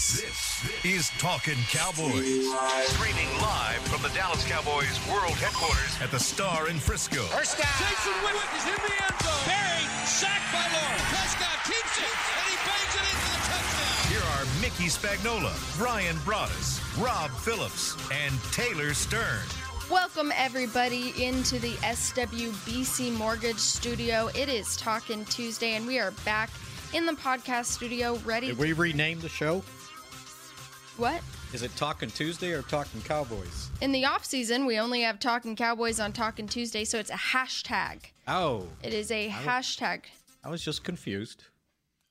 This, is Talking Cowboys. Streaming live from the Dallas Cowboys World Headquarters at the Star in Frisco. First down. Jason Witten is in the end zone. Buried. Sacked by Lawrence. Prescott keeps it. And he bangs it into the touchdown. Here are Mickey Spagnola, Brian Broaddus, Rob Phillips, and Taylor Stern. Welcome, everybody, into the SWBC Mortgage Studio. It is Talking Tuesday, and we are back in the podcast studio ready. Did we rename the show? What? Is it Talking Tuesday or Talking Cowboys? In the off season, we only have Talking Cowboys on Talking Tuesday, so it's a hashtag. Oh, It is a hashtag. I was just confused.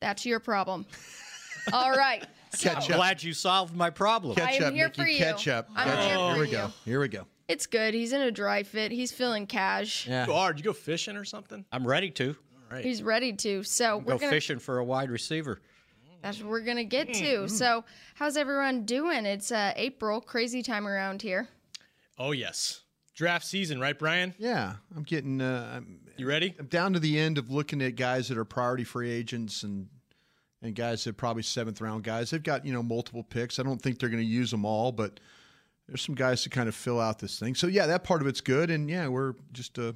That's your problem. All right. So, I'm glad you solved my problem. I am Catch up, here Mickey. for you. Catch up. I'm Catch here for Here we you. go. Here we go. it's good. He's in a dry fit. He's feeling cash. Yeah. You are. Did you go fishing or something? I'm ready to All right. He's ready to. So we're go gonna fishing for a wide receiver. That's what we're gonna get Mm-hmm. to. So, how's everyone doing? It's uh, April, crazy time around here. Oh yes. Draft season, right, Brian? Yeah, I'm getting. Uh, I'm, You ready? I'm down to the end of looking at guys that are priority free agents and and guys that are probably seventh round guys. They've got you know multiple picks. I don't think they're going to use them all, but there's some guys to kind of fill out this thing. So yeah, that part of it's good. And yeah, we're just a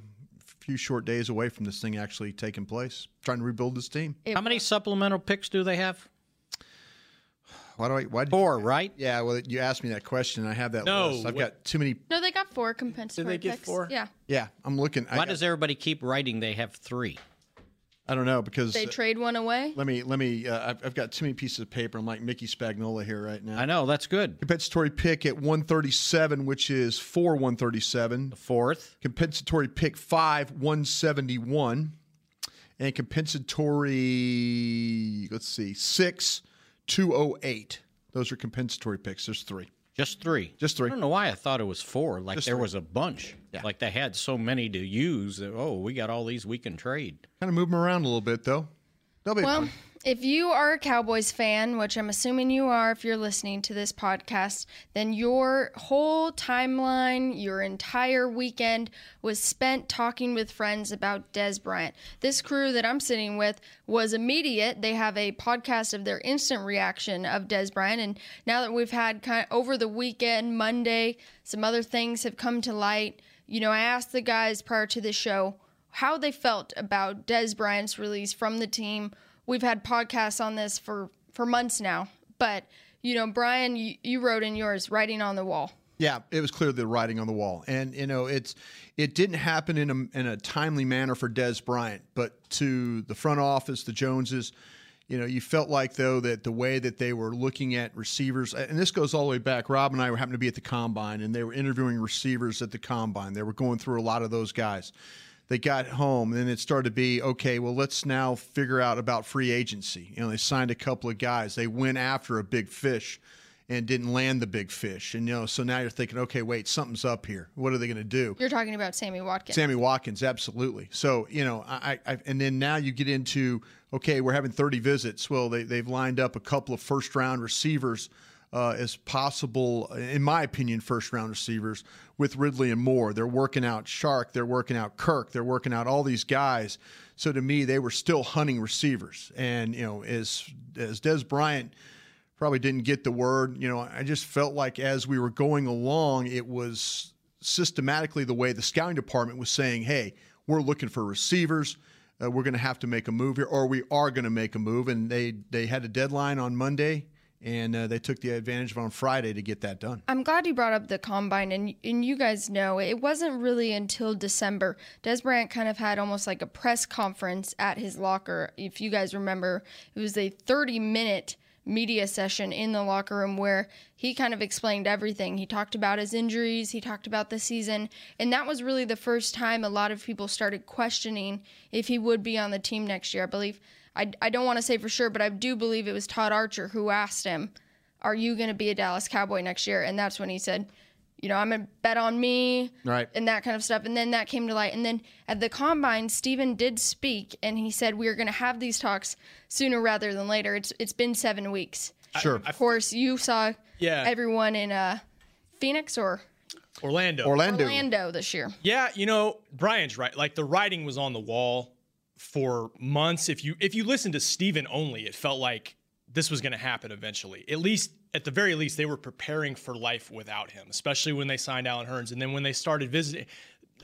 few short days away from this thing actually taking place. Trying to rebuild this team. How many supplemental picks do they have? Why do I? Why? Did, Four, right? Yeah. Well, you asked me that question. I have that No, list. I've what- got too many. No, they got four compensatory Did they get picks. four? Yeah, Yeah, I'm looking. I, Why got- does everybody keep writing they have three? I don't know because they trade one away. Let me let me. Uh, I've, I've got too many pieces of paper. I'm like Mickey Spagnola here right now. I know, that's good. Compensatory pick at 137, which is for 137. The fourth. Compensatory pick five, 171, and compensatory. Let's see, six, 208. Those are compensatory picks. There's three. Just three. Just three. I don't know why I thought it was four. Like Just there three. was a bunch. Like they had so many to use. That, oh, we got all these we can trade. Kind of move them around a little bit though. They'll be Well, fine. If you are a Cowboys fan, which I'm assuming you are if you're listening to this podcast, then your whole timeline, your entire weekend was spent talking with friends about Dez Bryant. This crew that I'm sitting with was immediate. They have a podcast of their instant reaction of Dez Bryant. And now that we've had kind of over the weekend, Monday, some other things have come to light. You know, I asked the guys prior to the show how they felt about Dez Bryant's release from the team. We've had podcasts on this for for months now, but you know, Brian, you, you wrote in yours, writing on the wall. Yeah, it was clear the writing on the wall, and you know it's it didn't happen in a in a timely manner for Dez Bryant, but to the front office, the Joneses, you know, you felt like though that the way that they were looking at receivers, and this goes all the way back. Rob and I were happened to be at the combine, and they were interviewing receivers at the combine. They were going through a lot of those guys. They got home, and it started to be okay. Well, let's now figure out about free agency. You know, they signed a couple of guys. They went after a big fish and didn't land the big fish. And you know, so now you're thinking, okay, wait, something's up here. What are they going to do? You're talking about Sammy Watkins. Sammy Watkins, absolutely. So you know, I, I and then now you get into okay, we're having 30 visits. Well, they they've lined up a couple of first round receivers. Uh, as possible, in my opinion, first round receivers with Ridley and Moore. They're working out Chark, they're working out Kirk, they're working out all these guys. So to me, they were still hunting receivers. And you know, as as Dez Bryant probably didn't get the word. You know, I just felt like as we were going along, it was systematically the way the scouting department was saying, "Hey, we're looking for receivers. Uh, we're going to have to make a move here, or we are going to make a move." And they they had a deadline on Monday, and uh, they took the advantage of on Friday to get that done. I'm glad you brought up the combine, and and you guys know it wasn't really until December. Dez Bryant kind of had almost like a press conference at his locker. If you guys remember, it was a 30 minute media session in the locker room where he kind of explained everything. He talked about his injuries, he talked about the season, and that was really the first time a lot of people started questioning if he would be on the team next year. I believe I, I don't want to say for sure, but I do believe it was Todd Archer who asked him, Are you going to be a Dallas Cowboy next year? And that's when he said, You know, I'm going to bet on me. Right. And that kind of stuff. And then that came to light. And then at the combine, Stephen did speak and he said, We are going to have these talks sooner rather than later. It's It's been seven weeks. Sure. Of course, you saw Yeah. everyone in uh, Phoenix or Orlando. Orlando. Orlando this year. Yeah, you know, Brian's right. Like the writing was on the wall for months. If you if you listen to Stephen only, it felt like this was going to happen eventually. At least, at the very least, they were preparing for life without him, especially when they signed Allen Hurns. And then when they started visiting,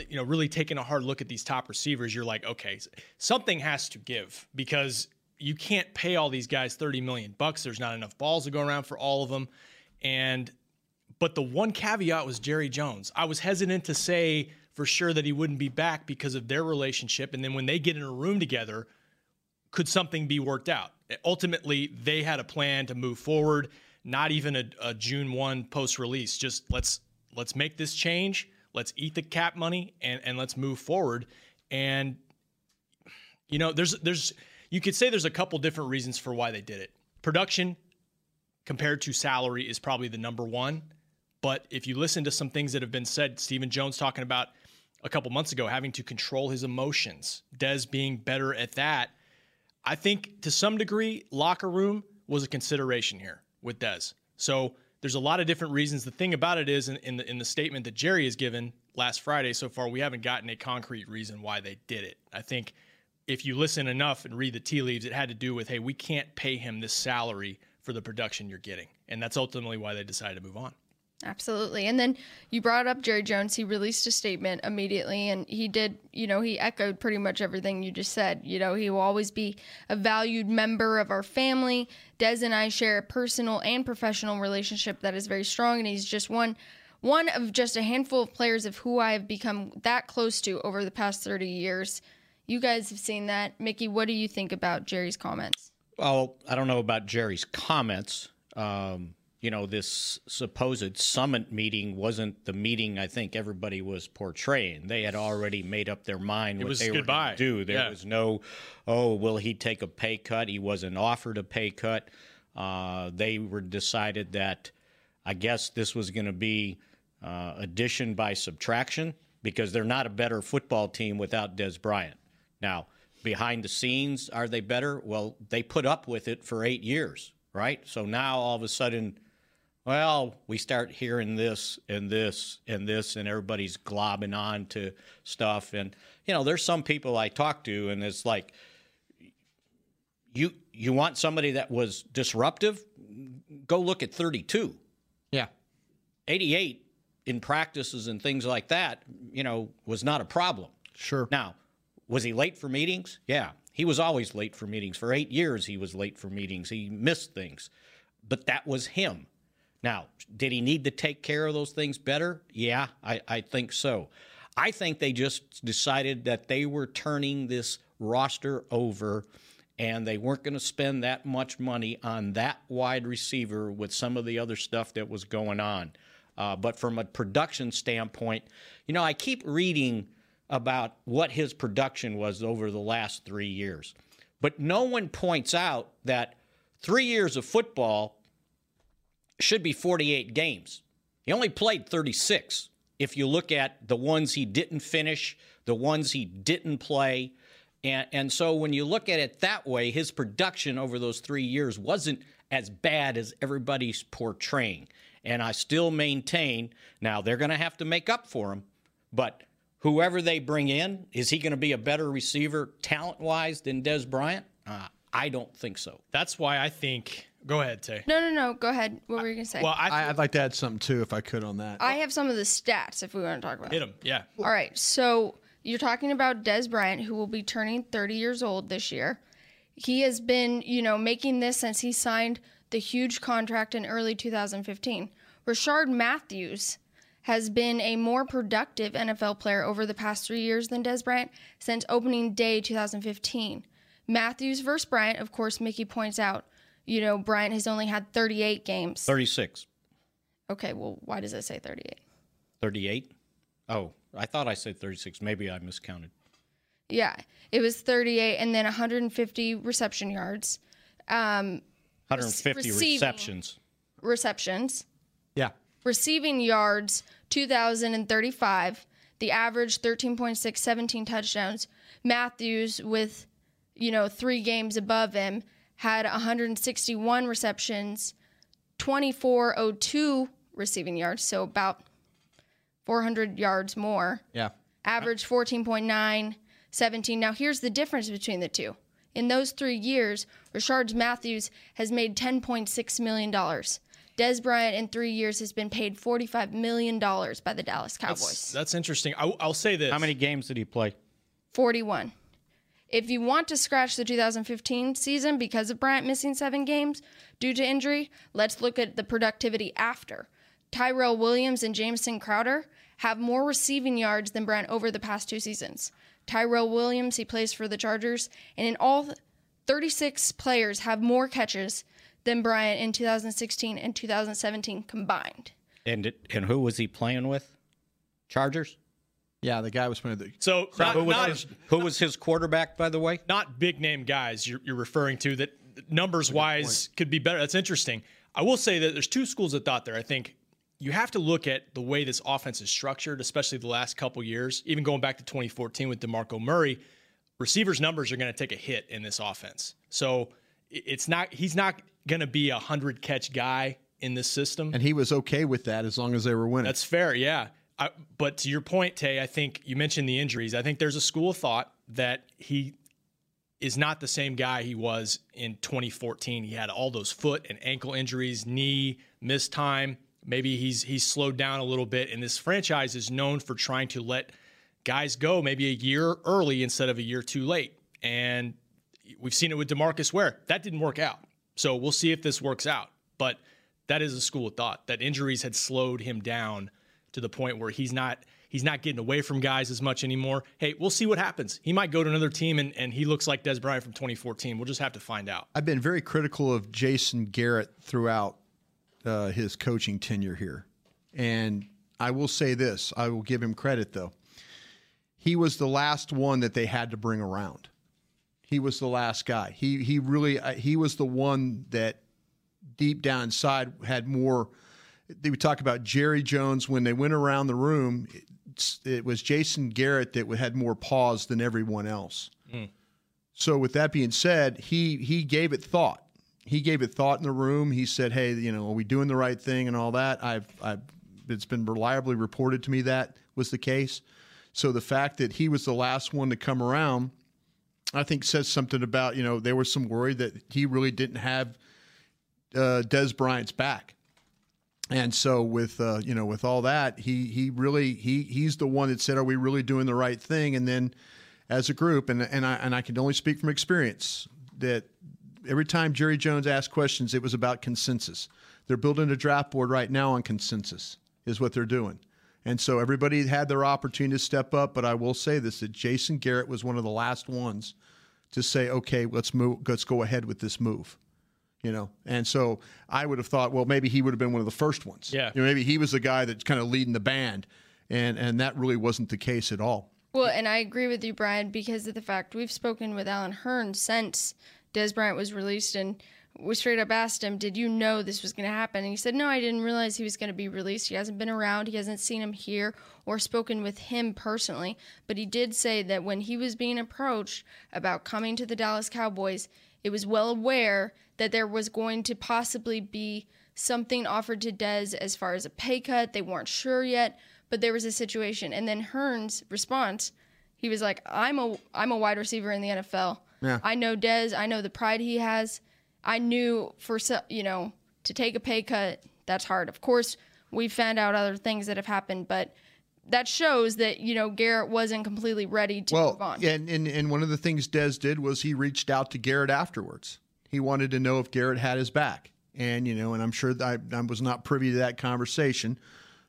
you know, really taking a hard look at these top receivers, you're like, okay, something has to give because you can't pay all these guys 30 million bucks. There's not enough balls to go around for all of them. And, but the one caveat was Jerry Jones. I was hesitant to say for sure that he wouldn't be back because of their relationship. And then when they get in a room together, could something be worked out? Ultimately, they had a plan to move forward, not even a, a June 1 post release. Just let's let's make this change. Let's eat the cap money and, and let's move forward. And you know, there's there's you could say there's a couple different reasons for why they did it. Production compared to salary is probably the number one. But if you listen to some things that have been said, Stephen Jones talking about a couple months ago having to control his emotions, Dez being better at that. I think to some degree, locker room was a consideration here with Dez. So there's a lot of different reasons. The thing about it is, in, in, the in the statement that Jerry has given last Friday so far, we haven't gotten a concrete reason why they did it. I think if you listen enough and read the tea leaves, it had to do with, hey, we can't pay him this salary for the production you're getting, and that's ultimately why they decided to move on. Absolutely. And then you brought up Jerry Jones. He released a statement immediately and he did, you know, he echoed pretty much everything you just said. You know, he will always be a valued member of our family. Dez and I share a personal and professional relationship that is very strong and he's just one one of just a handful of players of who I have become that close to over the past 30 years. You guys have seen that. Mickey, what do you think about Jerry's comments? Well, I don't know about Jerry's comments. Um, you know, this supposed summit meeting wasn't the meeting I think everybody was portraying. They had already made up their mind It what they goodbye. were going to do. There Yeah. was no, oh, will he take a pay cut? He wasn't offered a pay cut. Uh, they were decided that I guess this was going to be uh, addition by subtraction because they're not a better football team without Dez Bryant. Now, behind the scenes, are they better? Well, they put up with it for eight years, right? So now all of a sudden, well, we start hearing this and this and this, and everybody's globbing on to stuff. And, you know, there's some people I talk to, and it's like, you you want somebody that was disruptive? Go look at 32. Yeah. 88 in practices and things like that, you know, was not a problem. Sure. Now, was he late for meetings? Yeah. He was always late for meetings. For eight years, he was late for meetings. He missed things. But that was him. Now, did he need to take care of those things better? Yeah, I, I think so. I think they just decided that they were turning this roster over and they weren't going to spend that much money on that wide receiver with some of the other stuff that was going on. Uh, but from a production standpoint, you know, I keep reading about what his production was over the last three years. But no one points out that three years of football should be 48 games. He only played 36. If you look at the ones he didn't finish, the ones he didn't play. And, and so when you look at it that way, his production over those three years wasn't as bad as everybody's portraying. And I still maintain now they're going to have to make up for him, but whoever they bring in, is he going to be a better receiver talent wise than Dez Bryant? Uh, I don't think so. That's why I think. Go ahead, Tay. No, no, no. Go ahead. What were you going to say? Well, I, I, I'd like to add something too, if I could, on that. I have some of the stats if we want to talk about it. hit it. him. Yeah. All right. So you're talking about Dez Bryant, who will be turning 30 years old this year. He has been, you know, making this since he signed the huge contract in early 2015. Rishard Matthews has been a more productive NFL player over the past three years than Dez Bryant since opening day 2015. Matthews versus Bryant, of course, Mickey points out, you know, Bryant has only had 38 games. 36, Okay, well, why does it say 38? 38. Oh, I thought I said 36. Maybe I miscounted. Yeah, it was 38 and then 150 reception yards, um, 150 receptions. receptions, yeah. receiving yards 2,035, the average 13.6, 17 touchdowns. Matthews, with, you know, three games above him, had 161 receptions, 2402 receiving yards, so about 400 yards more. Yeah. average 14.9 17 now here's the difference between the two In those three years, Rishard Matthews has made $10.6 million. Dez Bryant in three years has been paid $45 million by the Dallas Cowboys. That's, that's interesting. I, will say this. How many games did he play? 41. If you want to scratch the 2015 season because of Bryant missing seven games due to injury, let's look at the productivity after. Tyrell Williams and Jamison Crowder have more receiving yards than Bryant over the past two seasons. Tyrell Williams, he plays for the Chargers, and in all 36 players have more catches than Bryant in 2016 and 2017 combined. And and who was he playing with? Chargers. Yeah, the guy was playing the. So not, who, was not, his, who was his quarterback, by the way? not big name guys you're, you're referring to that numbers wise could be better. That's interesting. I will say that there's two schools of thought there. I think you have to look at the way this offense is structured, especially the last couple years, even going back to 2014 with DeMarco Murray. Receivers' numbers are going to take a hit in this offense. So it's not he's not going to be a hundred catch guy in this system. And he was okay with that as long as they were winning. That's fair, yeah. But to your point, Tay, I think you mentioned the injuries. I think there's a school of thought that he is not the same guy he was in 2014. He had all those foot and ankle injuries, knee, missed time. Maybe he's he's slowed down a little bit. And this franchise is known for trying to let guys go maybe a year early instead of a year too late. And we've seen it with Demarcus Ware. That didn't work out. So we'll see if this works out. But that is a school of thought that injuries had slowed him down to the point where he's not he's not getting away from guys as much anymore. Hey, we'll see what happens. He might go to another team and, and he looks like Dez Bryant from 2014. We'll just have to find out. I've been very critical of Jason Garrett throughout uh, his coaching tenure here. And I will say this I will give him credit, though. He was the last one that they had to bring around. He was the last guy. He, he really, uh, he was the one that deep down inside had more they would talk about Jerry Jones when they went around the room. It, it was Jason Garrett that had more pause than everyone else. Mm. So with that being said, he he gave it thought. He gave it thought in the room. He said, "Hey, you know, are we doing the right thing and all that?" I've I've it's been reliably reported to me that was the case. So the fact that he was the last one to come around, I think says something about you know there was some worry that he really didn't have uh, Dez Bryant's back and so with uh, you know with all that, he he really he he's the one that said, "Are we really doing the right thing?" And then as a group, and and I and I can only speak from experience that every time Jerry Jones asked questions, it was about consensus. They're building a draft board right now on consensus is what they're doing. And so everybody had their opportunity to step up, but I will say this that Jason Garrett was one of the last ones to say, "Okay, let's move let's go ahead with this move." You know. And so I would have thought, well, maybe he would have been one of the first ones. Yeah. You know, maybe he was the guy that's kind of leading the band, and and that really wasn't the case at all. Well, and I agree with you, Brian, because of the fact we've spoken with Allen Hurns since Dez Bryant was released, and we straight up asked him, "Did you know this was going to happen?" And he said, "No, I didn't realize he was going to be released. He hasn't been around. He hasn't seen him here or spoken with him personally. But he did say that when he was being approached about coming to the Dallas Cowboys, it was well aware that there was going to possibly be something offered to Dez as far as a pay cut. They weren't sure yet, but there was a situation. And then Hearn's response, he was like, "I'm a I'm a wide receiver in the NFL. Yeah. I know Dez. I know the pride he has. I knew for you know to take a pay cut that's hard. Of course, we found out other things that have happened, but." That shows that you know Garrett wasn't completely ready to well, move on. And, and and one of the things Dez did was he reached out to Garrett afterwards. He wanted to know if Garrett had his back. And, you know, and I'm sure I, I was not privy to that conversation.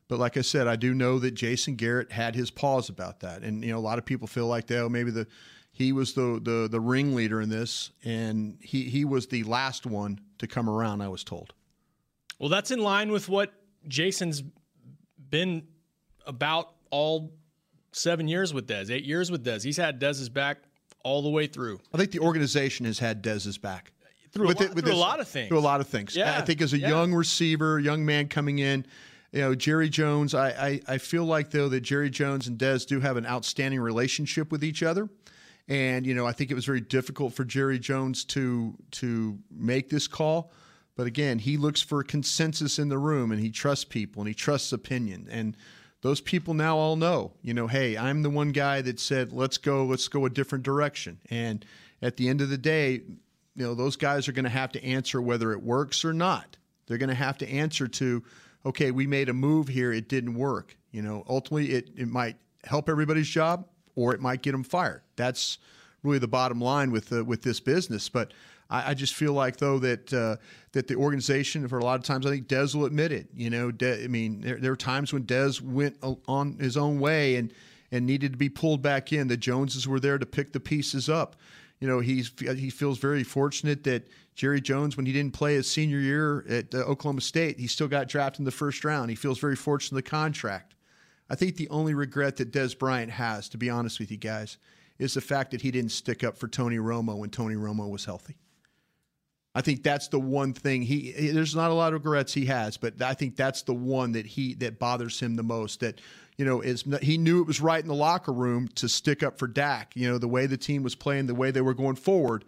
But like I said, I do know that Jason Garrett had his pause about that. And, you know, a lot of people feel like, oh, maybe the he was the, the, the ringleader in this. And he, he was the last one to come around, I was told. Well, that's in line with what Jason's been about all seven years with Dez, eight years with Dez. He's had Dez's back all the way through. I think the organization has had Dez's back through, with a, lot, with through this, a lot of things. Through a lot of things. Yeah. I think as a yeah. young receiver, young man coming in, you know, Jerry Jones, I, I, I feel like, though, that Jerry Jones and Dez do have an outstanding relationship with each other. And, you know, I think it was very difficult for Jerry Jones to to make this call. But again, he looks for consensus in the room and he trusts people and he trusts opinion. And those people now all know, you know, hey, I'm the one guy that said, let's go, let's go a different direction. And at the end of the day, you know, those guys are going to have to answer whether it works or not. They're going to have to answer to, okay, we made a move here, it didn't work. You know, ultimately, it, it might help everybody's job or it might get them fired. That's really the bottom line with the, with this business. But I, I just feel like though that uh, that the organization, for a lot of times, I think Dez will admit it. You know, De- I mean, there, there were times when Dez went on his own way and and needed to be pulled back in. The Joneses were there to pick the pieces up. You know, he's he feels very fortunate that Jerry Jones, when he didn't play his senior year at uh, Oklahoma State, he still got drafted in the first round. He feels very fortunate in the contract. I think the only regret that Dez Bryant has, to be honest with you guys, is the fact that he didn't stick up for Tony Romo when Tony Romo was healthy. I think that's the one thing he, he, there's not a lot of regrets he has, but I think that's the one that he that bothers him the most that you know is he knew it was right in the locker room to stick up for Dak, you know, the way the team was playing, the way they were going forward.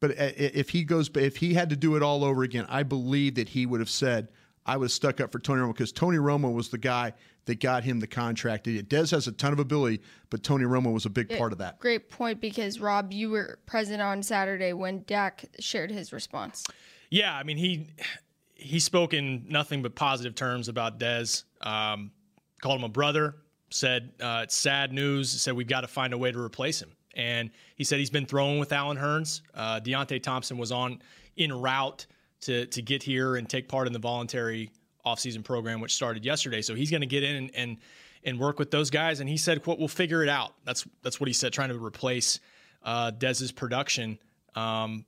But uh, if he goes if he had to do it all over again, I believe that he would have said I would have stuck up for Tony Romo because Tony Romo was the guy that got him the contract. Dez has a ton of ability, but Tony Romo was a big part of that. Great point because Rob, you were present on Saturday when Dak shared his response. Yeah, I mean he he spoke in nothing but positive terms about Dez. Um, called him a brother. Said uh, it's sad news. Said we've got to find a way to replace him. And he said he's been throwing with Allen Hurns. Uh, Deonte Thompson was on in route to to get here and take part in the voluntary offseason program, which started yesterday. So he's going to get in and, and and work with those guys. And he said, "quote We'll figure it out." That's that's what he said, trying to replace uh, Dez's production. Um,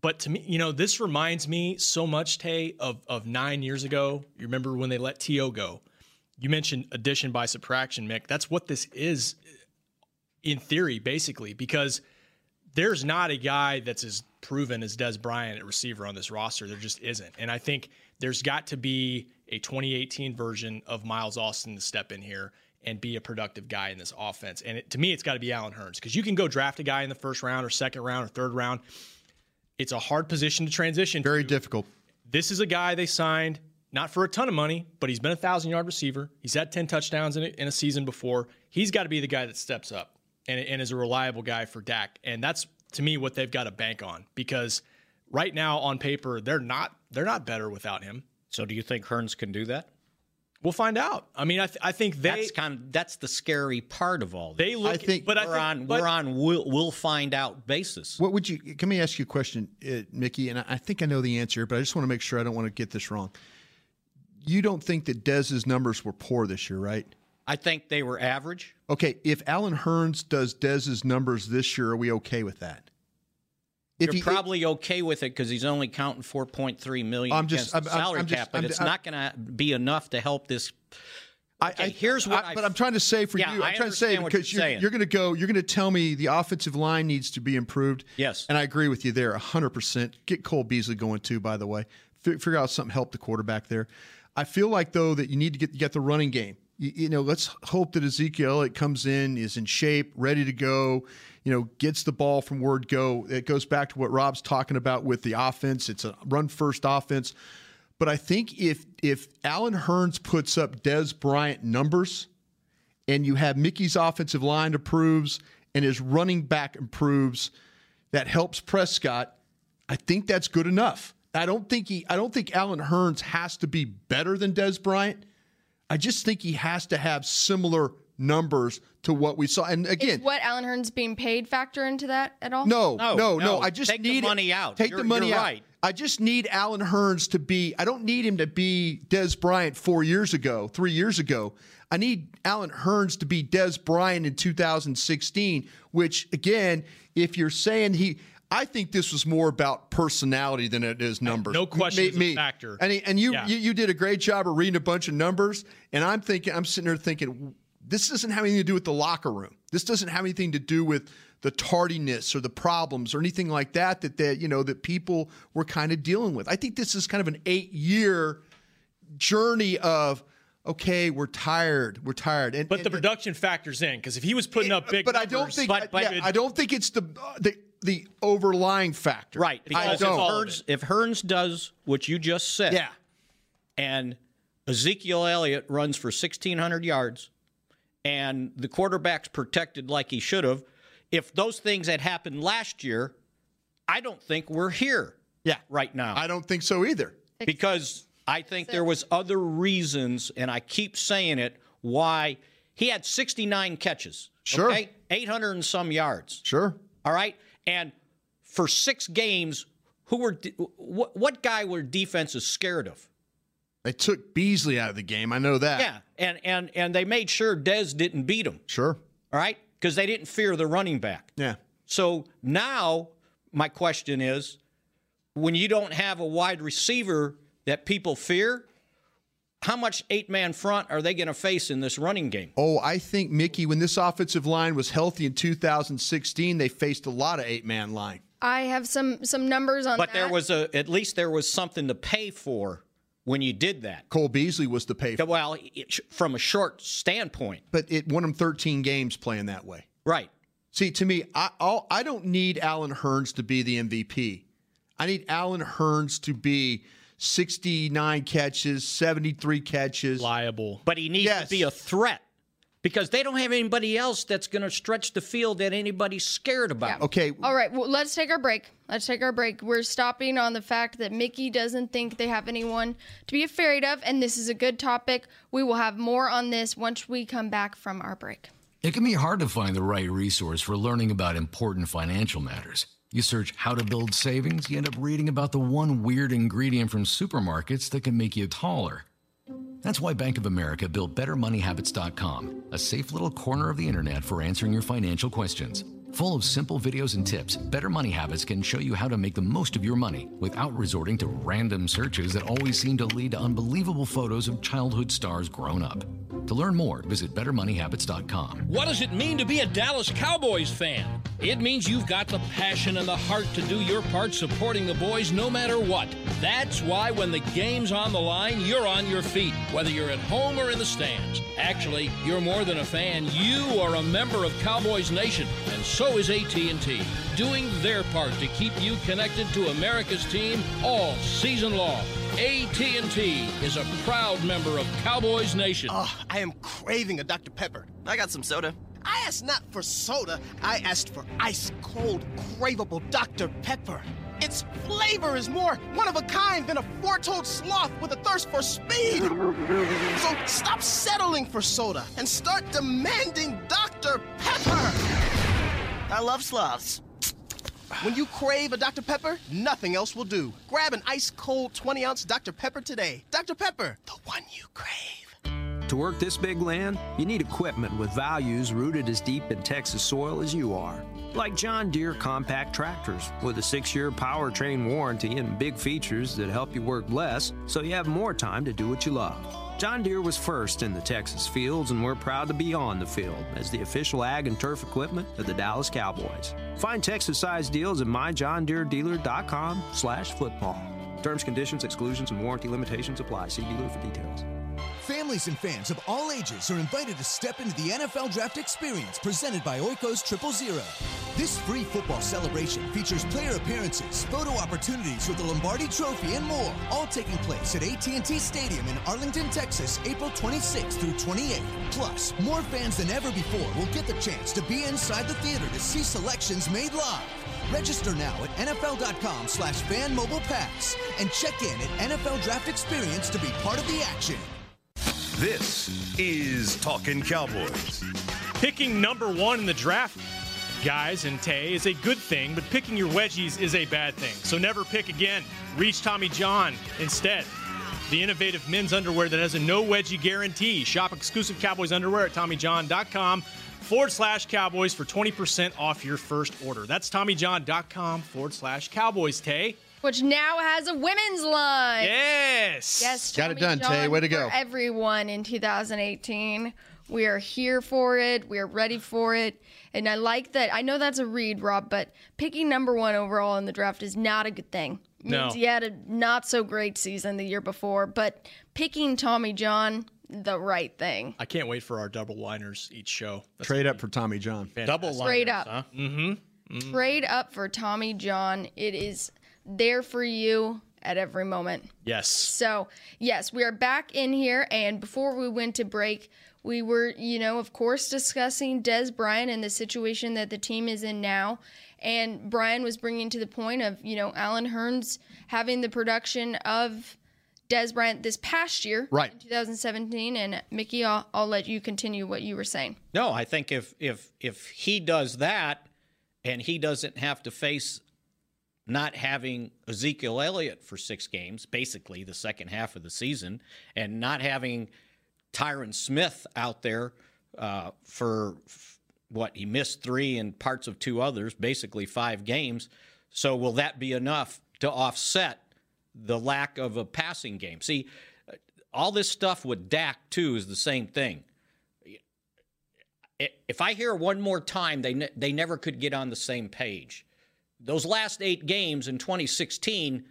but to me, you know, this reminds me so much, Tay, of of nine years ago. You remember when they let T.O. go? You mentioned addition by subtraction, Mick. That's what this is, in theory, basically, because there's not a guy that's as proven as Dez Bryant at receiver on this roster. There just isn't. And I think there's got to be a 2018 version of Miles Austin to step in here and be a productive guy in this offense. And it, to me, it's got to be Allen Hurns because you can go draft a guy in the first round or second round or third round. It's a hard position to transition. Very to. difficult. This is a guy they signed not for a ton of money, but he's been a thousand yard receiver. He's had 10 touchdowns in a, in a season before. He's got to be the guy that steps up and, and is a reliable guy for Dak. And that's to me what they've got to bank on because right now on paper they're not they're not better without him. So do you think Hurns can do that? We'll find out. I mean, I, th- I think they, that's kind of that's the scary part of all this. They look, I think, but we're I think, on but, we're on we'll, we'll find out basis. What would you? Can me ask you a question, uh, Mickey, and I, I think I know the answer, but I just want to make sure I don't want to get this wrong. You don't think that Dez's numbers were poor this year, right? I think they were average. Okay, if Allen Hurns does Dez's numbers this year, are we okay with that? If You're he, probably okay with it because he's only counting 4.3 million I'm just, against I'm, salary I'm just, cap, but I'm, it's not going to be enough to help this. Okay, I, I, here's what. I, but I'm trying to say for yeah, you, I'm trying to say because you're, you're going to go, you're going to tell me the offensive line needs to be improved. Yes, and I agree with you there, 100. percent Get Cole Beasley going too. By the way, F- figure out something help the quarterback there. I feel like though that you need to get get the running game. You, you know, let's hope that Ezekiel it comes in is in shape, ready to go you know, gets the ball from word go. It goes back to what Rob's talking about with the offense. It's a run first offense. But I think if if Allen Hurns puts up Dez Bryant numbers and you have Mickey's offensive line improves and his running back improves, that helps Prescott. I think that's good enough. I don't think he I don't think Allen Hurns has to be better than Dez Bryant. I just think he has to have similar numbers to what we saw. And again, Is what Allen Hurns being paid factor into that at all? No, no, no. no. I just take need the money out. Take you're, the money out. Right. I just need Allen Hurns to be. I don't need him to be Dez Bryant four years ago, three years ago. I need Allen Hurns to be Dez Bryant in 2016. Which again, if you're saying he. I think this was more about personality than it is numbers. No question, me, factor. And, and you, yeah. you, you did a great job of reading a bunch of numbers. And I'm thinking, I'm sitting there thinking, this doesn't have anything to do with the locker room. This doesn't have anything to do with the tardiness or the problems or anything like that that that you know that people were kind of dealing with. I think this is kind of an 8-year journey of okay, we're tired, we're tired. And, but and, the production factors in because if he was putting up big, but numbers, I don't think, but, but, yeah, I don't think it's the the the overlying factor. Right, because if Hurns, if Hurns does what you just said, yeah, and Ezekiel Elliott runs for 1,600 yards and the quarterback's protected like he should have, if those things had happened last year, I don't think we're here Yeah. right now. I don't think so either. because I think there was other reasons, and I keep saying it, why he had 69 catches. Sure. Okay? 800 and some yards. Sure. All right? And for six games, who were what, what guy were defenses scared of? They took Beasley out of the game. I know that. Yeah, and and and they made sure Dez didn't beat him. Sure. All right, because they didn't fear the running back. Yeah. So now my question is, when you don't have a wide receiver that people fear, how much eight-man front are they going to face in this running game? Oh, I think Mickey, when this offensive line was healthy in 2016, they faced a lot of eight man line. I have some some numbers on But that. there was a at least there was something to pay for when you did that. Cole Beasley was the pay. For. Well, it- from a short standpoint, But it won him 13 games playing that way. right? See, to me, I I'll, I don't need Allen Hurns to be the MVP. I need Allen Hurns to be 69 catches, 73 catches. Liable. But he needs Yes. to be a threat because they don't have anybody else that's going to stretch the field that anybody's scared about. Yeah. Okay, All right, well, let's take our break. Let's take our break. We're stopping on the fact that Mickey doesn't think they have anyone to be afraid of, and this is a good topic. We will have more on this once we come back from our break. It can be hard to find the right resource for learning about important financial matters. You search how to build savings, you end up reading about the one weird ingredient from supermarkets that can make you taller. That's why Bank of America built BetterMoneyHabits.com, a safe little corner of the internet for answering your financial questions. Full of simple videos and tips, Better Money Habits can show you how to make the most of your money without resorting to random searches that always seem to lead to unbelievable photos of childhood stars grown up. To learn more, visit BetterMoneyHabits.com. What does it mean to be a Dallas Cowboys fan? It means you've got the passion and the heart to do your part supporting the boys no matter what. That's why when the game's on the line, you're on your feet, whether you're at home or in the stands. Actually, you're more than a fan. You are a member of Cowboys Nation, and so is AT&T, doing their part to keep you connected to America's team all season long. AT&T is a proud member of Cowboys Nation. Oh, I am craving a Dr. Pepper. I got some soda. I asked not for soda, I asked for ice cold, craveable Dr. Pepper. Its flavor is more one of a kind than a four-toed sloth with a thirst for speed. So stop settling for soda and start demanding Dr. Pepper. I love sloths. When you crave a Dr. Pepper, nothing else will do. Grab an ice cold 20 ounce Dr. Pepper today. Dr. Pepper, the one you crave. To work this big land, you need equipment with values rooted as deep in Texas soil as you are. Like John Deere compact tractors with a six year powertrain warranty and big features that help you work less so you have more time to do what you love. John Deere was first in the Texas fields, and we're proud to be on the field as the official ag and turf equipment of the Dallas Cowboys. Find Texas-sized deals at myjohndeeredealer.com slash football. Terms, conditions, exclusions, and warranty limitations apply. See dealer for details. Families and fans of all ages are invited to step into the NFL Draft Experience presented by Oikos Triple Zero. This free football celebration features player appearances, photo opportunities with the Lombardi Trophy, and more, all taking place at AT&T Stadium in Arlington, Texas, April 26th through 28th. Plus, more fans than ever before will get the chance to be inside the theater to see selections made live. Register now at NFL.com slash fan mobile pass and check in at NFL Draft Experience to be part of the action. This is Talking Cowboys. Picking number one in the draft, guys, and Tay is a good thing, but picking your wedgies is a bad thing. So never pick again. Reach Tommy John instead. The innovative men's underwear that has a no wedgie guarantee. Shop exclusive Cowboys underwear at TommyJohn.com forward slash Cowboys for 20% off your first order. That's TommyJohn.com forward slash Cowboys, Tay. Which now has a women's line. Yes. Yes, Got it Tommy done, Tay. Way to for go. Everyone in 2018. We are here for it. We are ready for it. And I like that. I know that's a read, Rob, but picking number one overall in the draft is not a good thing. It No. Means he had a not so great season the year before, but picking Tommy John, the right thing. I can't wait for our double liners each show. That's Trade up for Tommy John. Double Straight liners, up. huh? Mm-hmm. Trade up for Tommy John. It is there for you at every moment. Yes. So, yes, we are back in here. And before we went to break, we were, you know, of course, discussing Dez Bryant and the situation that the team is in now. And Brian was bringing to the point of, you know, Allen Hurns having the production of Dez Bryant this past year, right, in 2017. And Mickey, I'll, I'll let you continue what you were saying. No, I think if if if he does that, and he doesn't have to face not having Ezekiel Elliott for six games, basically the second half of the season, and not having Tyron Smith out there uh, for what he missed three and parts of two others, basically five games. So will that be enough to offset the lack of a passing game? See, all this stuff with Dak too is the same thing. If I hear one more time, they ne- they never could get on the same page. Those last eight games in 2016,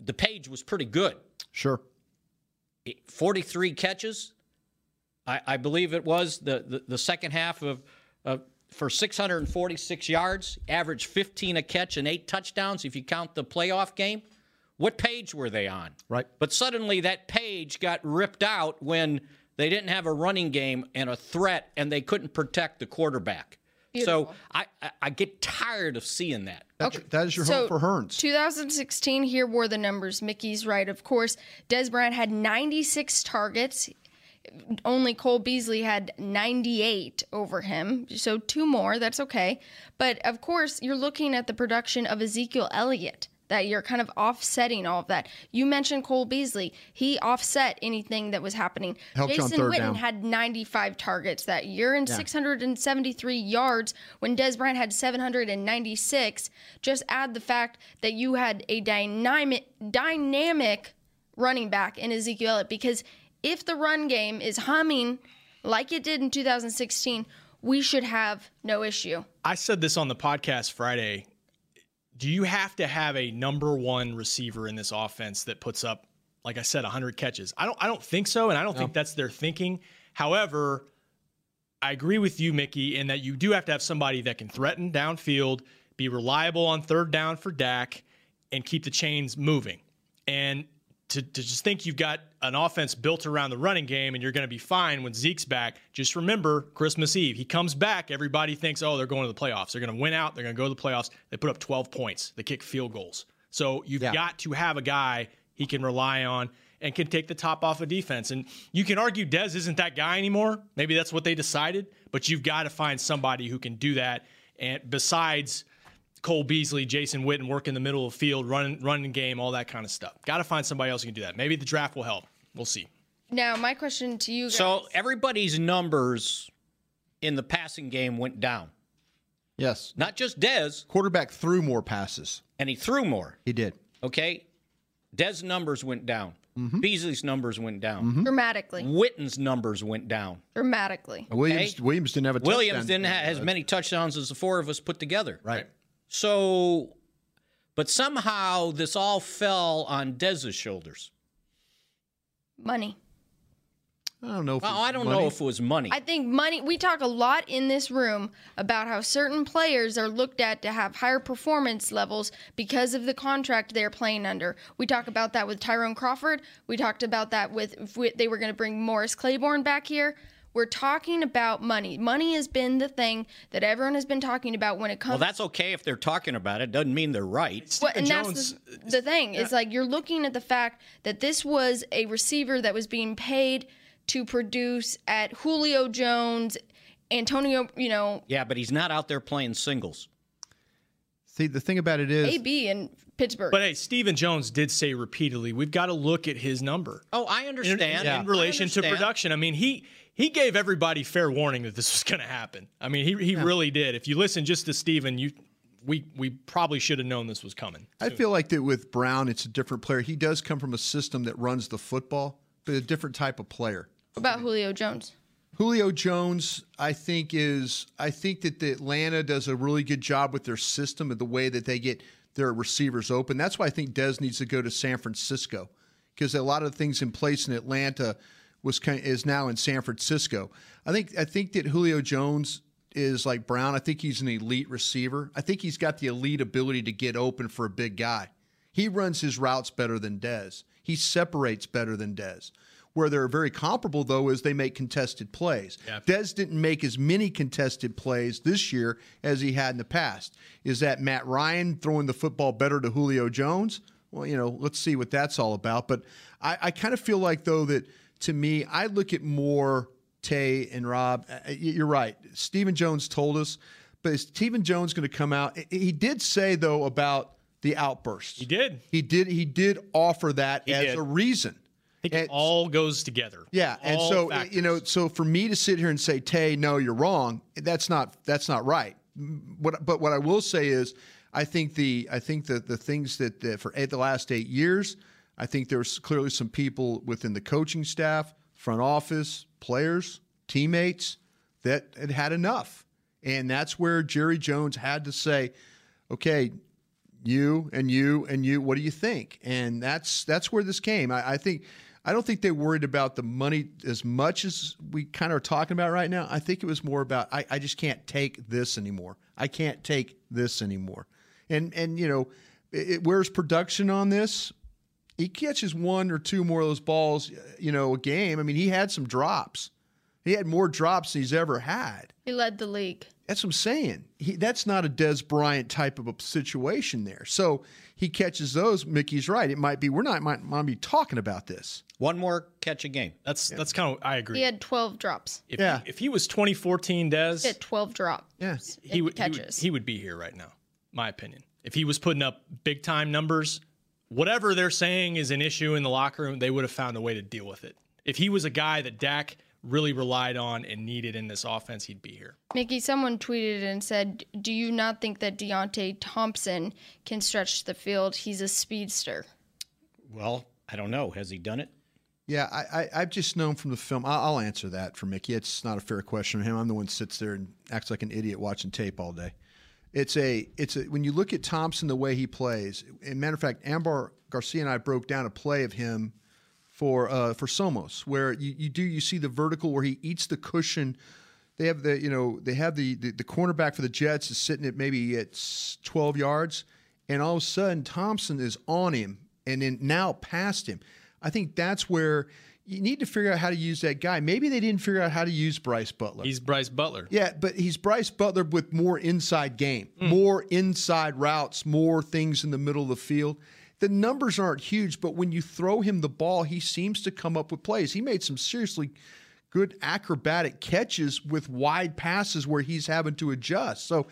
the page was pretty good. Sure. 43 catches, I, I believe it was the, the, the second half of, of for 646 yards, averaged 15 a catch and eight touchdowns if you count the playoff game. What page were they on? Right. But suddenly that page got ripped out when they didn't have a running game and a threat and they couldn't protect the quarterback. Beautiful. So I, I, I get tired of seeing that. That's, That is your hope for Hurns. 2016, here were the numbers. Mickey's right, of course. Dez Bryant had 96 targets. Only Cole Beasley had 98 over him. So two more. That's okay. But of course, you're looking at the production of Ezekiel Elliott that you're kind of offsetting all of that. You mentioned Cole Beasley. He offset anything that was happening. Helped Jason third Witten down. had 95 targets that year and Yeah. 673 yards when Dez Bryant had 796. Just add the fact that you had a dynamic dynamic running back in Ezekiel Elliott because if the run game is humming like it did in 2016, we should have no issue. I said this on the podcast Friday. Do you have to have a number one receiver in this offense that puts up, like I said, 100 catches? I don't. I don't think so, and I don't think that's their thinking. However, I agree with you, Mickey, in that you do have to have somebody that can threaten downfield, be reliable on third down for Dak, and keep the chains moving. And to, to just think you've got an offense built around the running game and you're going to be fine when Zeke's back, just remember Christmas Eve. He comes back, everybody thinks, oh, they're going to the playoffs. They're going to win out. They're going to go to the playoffs. They put up 12 points. They kick field goals. So you've got to have a guy he can rely on and can take the top off of defense. And you can argue Dez isn't that guy anymore. Maybe that's what they decided, but you've got to find somebody who can do that. And besides Cole Beasley, Jason Witten work in the middle of the field, running running game, all that kind of stuff. Got to find somebody else who can do that. Maybe the draft will help. We'll see. Now, my question to you guys. So everybody's numbers in the passing game went down. Yes. Not just Dez. Quarterback threw more passes. And he threw more. He did. Okay. Dez numbers went down. Mm-hmm. Beasley's numbers went down. Mm-hmm. dramatically, Witten's numbers went down. dramatically. Williams Williams didn't have a touchdown. Williams didn't have as many touchdowns as the four of us put together. Right. So, but somehow this all fell on Dez's shoulders. Money. I don't know. If Well, I don't money. know if it was money. I think money. We talk a lot in this room about how certain players are looked at to have higher performance levels because of the contract they're playing under. We talk about that with Tyrone Crawford. We talked about that with if we, they were going to bring Morris Claiborne back here. We're talking about money. Money has been the thing that everyone has been talking about when it comes. well, that's okay if they're talking about it. Doesn't mean they're right. Well, and that's the, the thing. It's like you're looking at the fact that this was a receiver that was being paid to produce at Julio Jones, Antonio, you know, Yeah, but he's not out there playing singles. See, the thing about it is, AB in Pittsburgh. But hey, Stephen Jones did say repeatedly, we've got to look at his number. Oh, I In, understand. in relation I to production. I mean, he he gave everybody fair warning that this was going to happen. I mean, he he really did. If you listen just to Stephen, you we we probably should have known this was coming. I feel like that with Brown, it's a different player. He does come from a system that runs the football, but a different type of player. What about Julio Jones? Julio Jones, I think is I think that the Atlanta does a really good job with their system and the way that they get their receivers open. That's why I think Dez needs to go to San Francisco because a lot of the things in place in Atlanta was kind is now in San Francisco. I think I think that Julio Jones is like Brown. I think he's an elite receiver. I think he's got the elite ability to get open for a big guy. He runs his routes better than Dez. He separates better than Dez. Where they're very comparable, though, is they make contested plays. Yeah. Dez didn't make as many contested plays this year as he had in the past. Is that Matt Ryan throwing the football better to Julio Jones? Well, you know, let's see what that's all about. But I, I kind of feel like, though, that to me, I look at more Tay and Rob. uh, You're right. Stephen Jones told us, but is Stephen Jones going to come out? He did say, though, about the outbursts. He did. He did. He did offer that He as did. a reason. Think it all goes together. Yeah, and so factors. you know, so for me to sit here and say, "Tay, no, you're wrong," that's not that's not right. What, but what I will say is, I think the I think that the things that, that for eight, the last eight years, I think there's clearly some people within the coaching staff, front office, players, teammates that had had enough, and that's where Jerry Jones had to say, "Okay, you and you and you what do you think and that's that's where this came I, I think i don't think they worried about the money as much as we kind of are talking about right now i think it was more about i, I just can't take this anymore i can't take this anymore and and you know it, it- where's production on this he catches one or two more of those balls you know a game i mean he had some drops he had more drops than he's ever had He led the league. that's what I'm saying. He, that's not a Dez Bryant type of a situation there. So he catches those. Mickey's right. It might be we're not might, might be talking about this. One more catch a game. That's that's kind of I agree. He had 12 drops. If, Yeah. if he was 2014 Dez, He had 12 drops. Yeah. he would, he would catches. he would be here right now. My opinion. If he was putting up big time numbers, whatever they're saying is an issue in the locker room, they would have found a way to deal with it. If he was a guy that Dak really relied on and needed in this offense, he'd be here. Mickey, someone tweeted and said, Do you not think that Deonte Thompson can stretch the field? He's a speedster. Well, I don't know. Has he done it? Yeah, I, I, I've just known from the film. I'll, I'll answer that for Mickey. It's not a fair question of him. I'm the one sits there and acts like an idiot watching tape all day. It's a, it's a. When you look at Thompson, the way he plays. And matter of fact, Ambar Garcia and I broke down a play of him for uh, for Somos, where you, you do you see the vertical where he eats the cushion. They have the you know they have the the, the cornerback for the Jets is sitting at maybe at 12 yards, and all of a sudden Thompson is on him and then now past him. I think that's where you need to figure out how to use that guy. Maybe they didn't figure out how to use Brice Butler. He's Brice Butler. Yeah, but he's Brice Butler with more inside game, hmm. more inside routes, more things in the middle of the field. The numbers aren't huge, but when you throw him the ball, he seems to come up with plays. He made some seriously good acrobatic catches with wide passes where he's having to adjust. So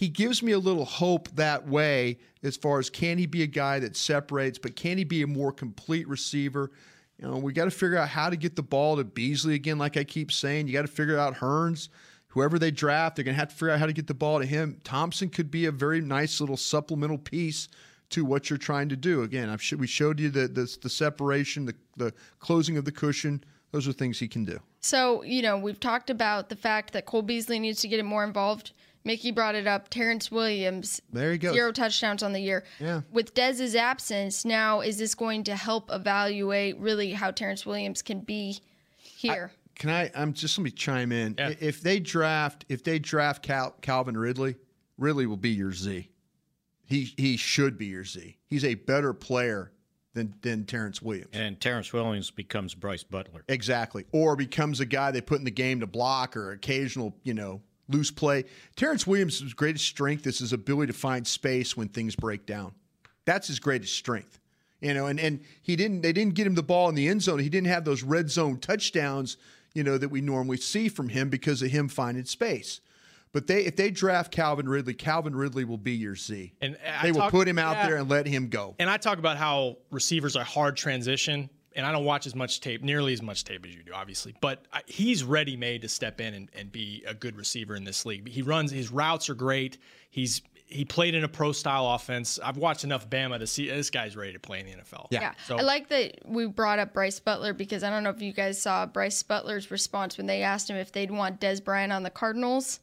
he gives me a little hope that way as far as can he be a guy that separates, but can he be a more complete receiver? You know, we got to figure out how to get the ball to Beasley again, like I keep saying. You got to figure out Hurns. Whoever they draft, they're going to have to figure out how to get the ball to him. Thompson could be a very nice little supplemental piece to what you're trying to do. Again, I've sh- we showed you the, the the separation, the the closing of the cushion. Those are things he can do. So, you know, we've talked about the fact that Cole Beasley needs to get more involved. Mickey brought it up. Terrence Williams, There you go. zero touchdowns on the year. Yeah. With Dez's absence, now is this going to help evaluate really how Terrence Williams can be here? Can I? I'm just let me chime in. I- If they draft, if they draft Cal, Calvin Ridley, Ridley will be your Z. He he should be your Z. He's a better player than than Terrence Williams. And Terrence Williams becomes Brice Butler. Exactly. Or becomes a guy they put in the game to block or occasional, you know, loose play. Terrence Williams' greatest strength is his ability to find space when things break down. That's his greatest strength. You know, and, and he didn't they didn't get him the ball in the end zone. He didn't have those red zone touchdowns, you know, that we normally see from him because of him finding space. But they if they draft Calvin Ridley, Calvin Ridley will be your Z. And I they will talk- put him out yeah. there and let him go. And I talk about how receivers are hard transition, and I don't watch as much tape, nearly as much tape as you do, obviously. But I, he's ready made to step in and, and be a good receiver in this league. He runs, his routes are great. He's he played in a pro style offense. I've watched enough Bama to see this guy's ready to play in the NFL. Yeah. So I like that we brought up Brice Butler because I don't know if you guys saw Brice Butler's response when they asked him if they'd want Dez Bryant on the Cardinals.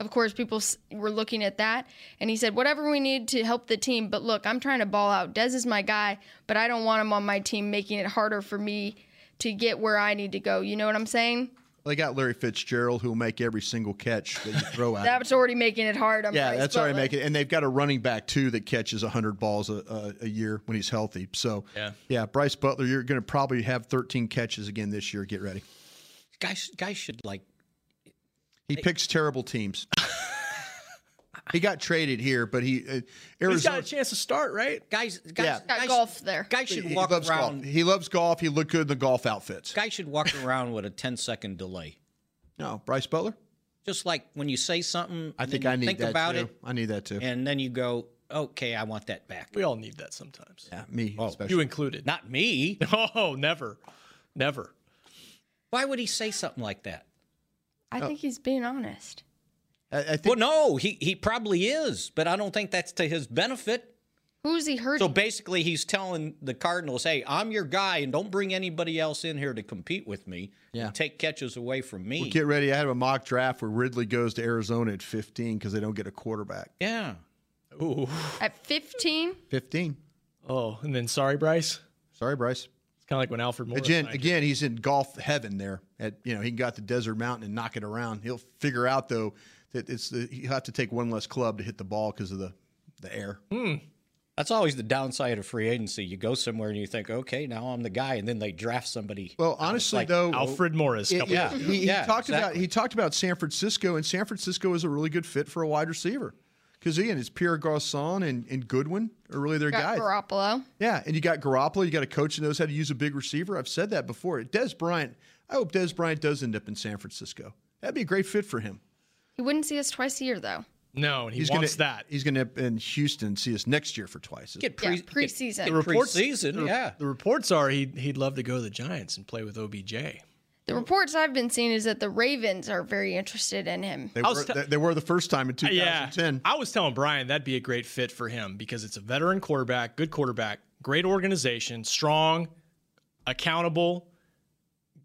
Of course, people were looking at that, and he said, "Whatever we need to help the team, but look, I'm trying to ball out. Dez is my guy, but I don't want him on my team, making it harder for me to get where I need to go. You know what I'm saying?" They got Larry Fitzgerald, who'll make every single catch that you throw at. him. That's already making it hard. on Yeah, Brice that's already Butler. making, and they've got a running back too that catches hundred balls a, a, a year when he's healthy. So Yeah. yeah, Brice Butler, you're going to probably have 13 catches again this year. Get ready. Guys, guys should like. He picks terrible teams. he got traded here, but he uh, He's Arizona. got a chance to start, right? Guys, guys, Yeah. Got guys, golf there. guys should he walk loves around. golf. He loves golf. He looked good in the golf outfits. Guys should walk around with a 10 second delay. No, Brice Butler. Just like when you say something, I think I you need think that about too. it, I need that too. and then you go, "Okay, I want that back." We all need that sometimes. yeah, me Oh, especially. You included. Not me. Oh, never. Never. Why would he say something like that? I oh. think he's being honest. I, I think Well, no, he he probably is, but I don't think that's to his benefit. Who's he hurting? So basically, he's telling the Cardinals, "Hey, I'm your guy, and don't bring anybody else in here to compete with me. Yeah. and take catches away from me." Well, get ready. I have a mock draft where Ridley goes to Arizona at 15 because they don't get a quarterback. yeah, Ooh. At 15, 15. Oh, and then sorry, Brice. Sorry, Brice. Kind of like when Alfred Morris. Again, again, he's in golf heaven there. At you know, he can go out to Desert Mountain and knock it around. He'll figure out though that it's the he'll have to take one less club to hit the ball because of the the air. Hmm. that's always the downside of free agency. You go somewhere and you think, "Okay, now I'm the guy," and then they draft somebody. Well, honestly like though, Alfred Morris. it- yeah, he, he Yeah, talked about he talked about San Francisco, and San Francisco is a really good fit for a wide receiver because again, it's Pierre Garcon and, and Goodwin are really their got guys. Garoppolo. Yeah, and you got Garoppolo. You got a coach that knows how to use a big receiver. I've said that before. Dez Bryant. I hope Dez Bryant does end up in San Francisco. That'd be a great fit for him. He wouldn't see us twice a year, though. No, and he He's wants gonna, that. He's going to in Houston see us next year for twice. get Yeah, preseason. Get, The get reports- preseason, the, yeah. The reports are he'd, he'd love to go to the Giants and play with OBJ. The reports I've been seeing is that the Ravens are very interested in him. They were, te- they, they were the first time in Uh, Yeah, 2010. I was telling Brian that'd be a great fit for him because it's a veteran quarterback, good quarterback, great organization, strong, accountable,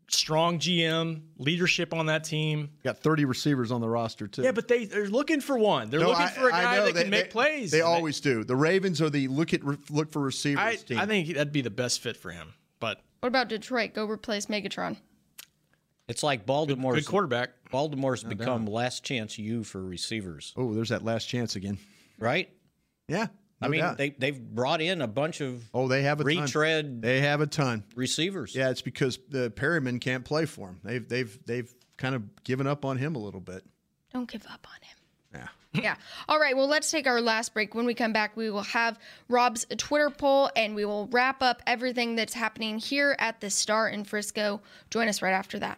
strong GM, leadership on that team. Got 30 receivers on the roster too. Yeah, but they, they're looking for one. They're No, looking I- for a I guy know. that They- can make plays. They And always do. The Ravens are the look at look for receivers I, team. I think that'd be the best fit for him. But What about Detroit? Go replace Megatron. It's like Baltimore's good quarterback. Baltimore's become last chance you for receivers, oh, there's that last chance again. right? Yeah, I mean, doubt. they they've brought in a bunch of oh, they have a ton. retread They have a ton. receivers. Yeah, it's because the Perriman can't play for him. They've they've they've kind of given up on him a little bit. Don't give up on him. Yeah. yeah. All right. Well, let's take our last break. When we come back, we will have Rob's Twitter poll and we will wrap up everything that's happening here at the Star in Frisco. Join us right after that.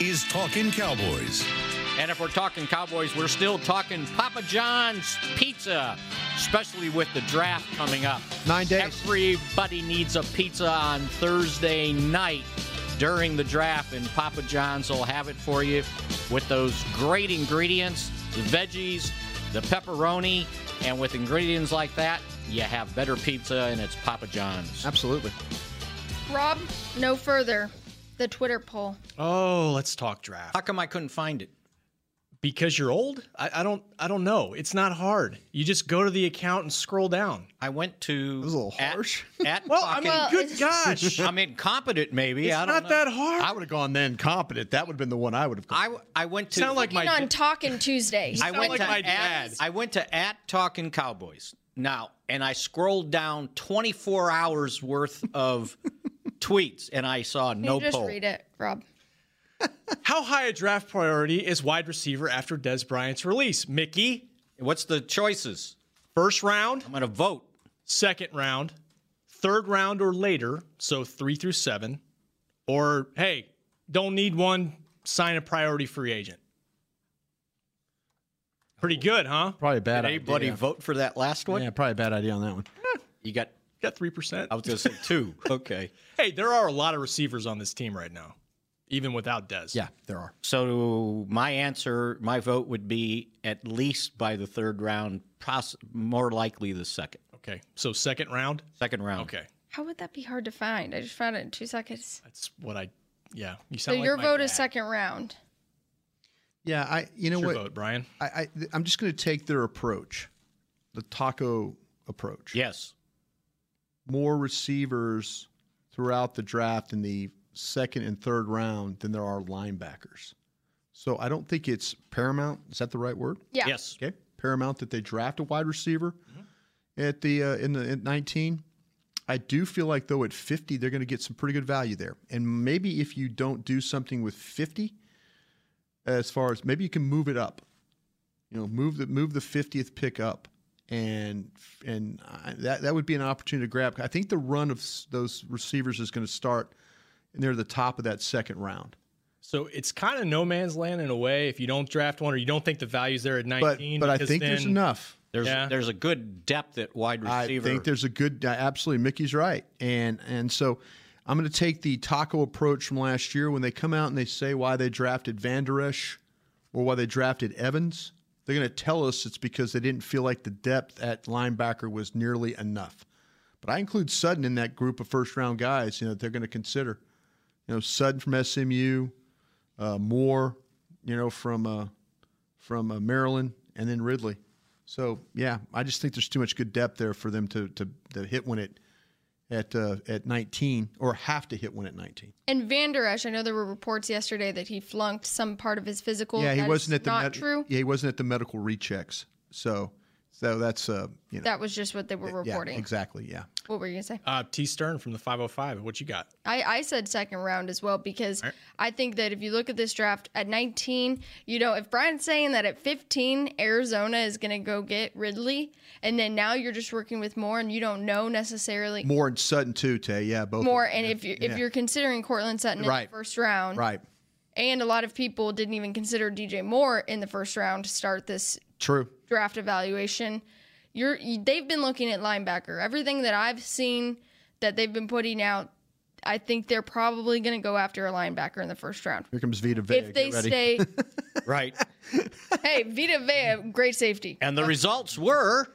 is Talking Cowboys. And if we're talking Cowboys, we're still talking Papa John's Pizza, especially with the draft coming up. Nine days. Everybody needs a pizza on Thursday night during the draft, and Papa John's will have it for you with those great ingredients the veggies, the pepperoni, and with ingredients like that, you have better pizza, and it's Papa John's. Absolutely. Rob, no further. The Twitter poll. Oh, let's talk draft. How come I couldn't find it? Because you're old? I, I don't. I don't know. It's not hard. You just go to the account and scroll down. I went to. It was a little at- harsh. At, Well, I mean, Well, good it's- gosh, I'm incompetent, maybe. it's I don't not know. that hard. I would have gone then competent. That would have been the one I would have gone. I, I went to. Sound like Looking my on Talking Tuesday. I sound went like to my at, dad. I went to at Talking Cowboys now, and I scrolled down 24 hours worth of tweets, and I saw Can no you just poll. read it, Rob? How high a draft priority is wide receiver after Dez Bryant's release? Mickey, What's the choices? first round, I'm going to vote. second round, third round or later, so three through seven, or hey, don't need one, sign a priority free agent. Pretty oh, good, huh? Probably a bad Did anybody vote for that last one? Yeah, probably a bad idea on that one. You got. Got three percent. I was going to say two. Okay. Hey, there are a lot of receivers on this team right now, even without Dez. Yeah, there are. So my answer, my vote would be at least by the third round, poss- more likely the second. Okay. So second round. Second round. Okay. How would that be hard to find? I just found it in two seconds. That's what I. Yeah. You So sound like your my vote dad. is second round. Yeah, I. You know What's your what? vote, Brian? I, I I'm just going to take their approach, the taco approach. Yes. More receivers throughout the draft in the second and third round than there are linebackers. So I don't think it's paramount. Is that the right word? Yeah. Yes. Okay. Paramount that they draft a wide receiver at the uh, in the at 19. I do feel like though at 50 they're going to get some pretty good value there. And maybe if you don't do something with 50 as far as maybe you can move it up. You know, move the move the 50th pick up and and I, that that would be an opportunity to grab. I think the run of those receivers is going to start near the top of that second round. So it's kind of no man's land in a way if you don't draft one or you don't think the value's there at But 19. but I because think there's enough. There's Yeah. there's a good depth at wide receiver. I think there's a good, uh, absolutely. Mickey's right, and and so I'm going to take the taco approach from last year when they come out and they say why they drafted Vander Esch or why they drafted Evans. They're going to tell us it's because they didn't feel like the depth at linebacker was nearly enough. But I include Sutton in that group of first round guys. You know, they're going to consider. You know, Sutton from SMU, uh, Moore, you know, from uh, from uh, Maryland, and then Ridley. So yeah, I just think there's too much good depth there for them to to, to hit when at at uh, at 19 or have to hit one at 19. And Vander Esch, I know there were reports yesterday that he flunked some part of his physical. yeah, he That wasn't at the not med- true. Yeah, he wasn't at the medical rechecks. So so that's uh you know That was just what they were reporting. yeah, reporting. exactly. Yeah. What were you gonna say? Uh, T Stern from the 505. What you got? I, I said second round as well because Alright. I think that if you look at this draft at 19, you know, if Brian's saying that at 15, Arizona is going to go get Ridley, and then now you're just working with Moore and you don't know necessarily Moore and Sutton too, Tay. Yeah, both. of Moore. And Yeah. if you're, Yeah. if you're considering Courtland Sutton in the first round, right, and a lot of people didn't even consider DJ Moore in the first round to start this true. draft evaluation. You're you- they've been looking at linebacker. Everything that I've seen that they've been putting out, I think they're probably going to go after a linebacker in the first round. Here comes Vita Vea. if they Get ready. stay, right. hey, Vita Vea, great safety, And the results were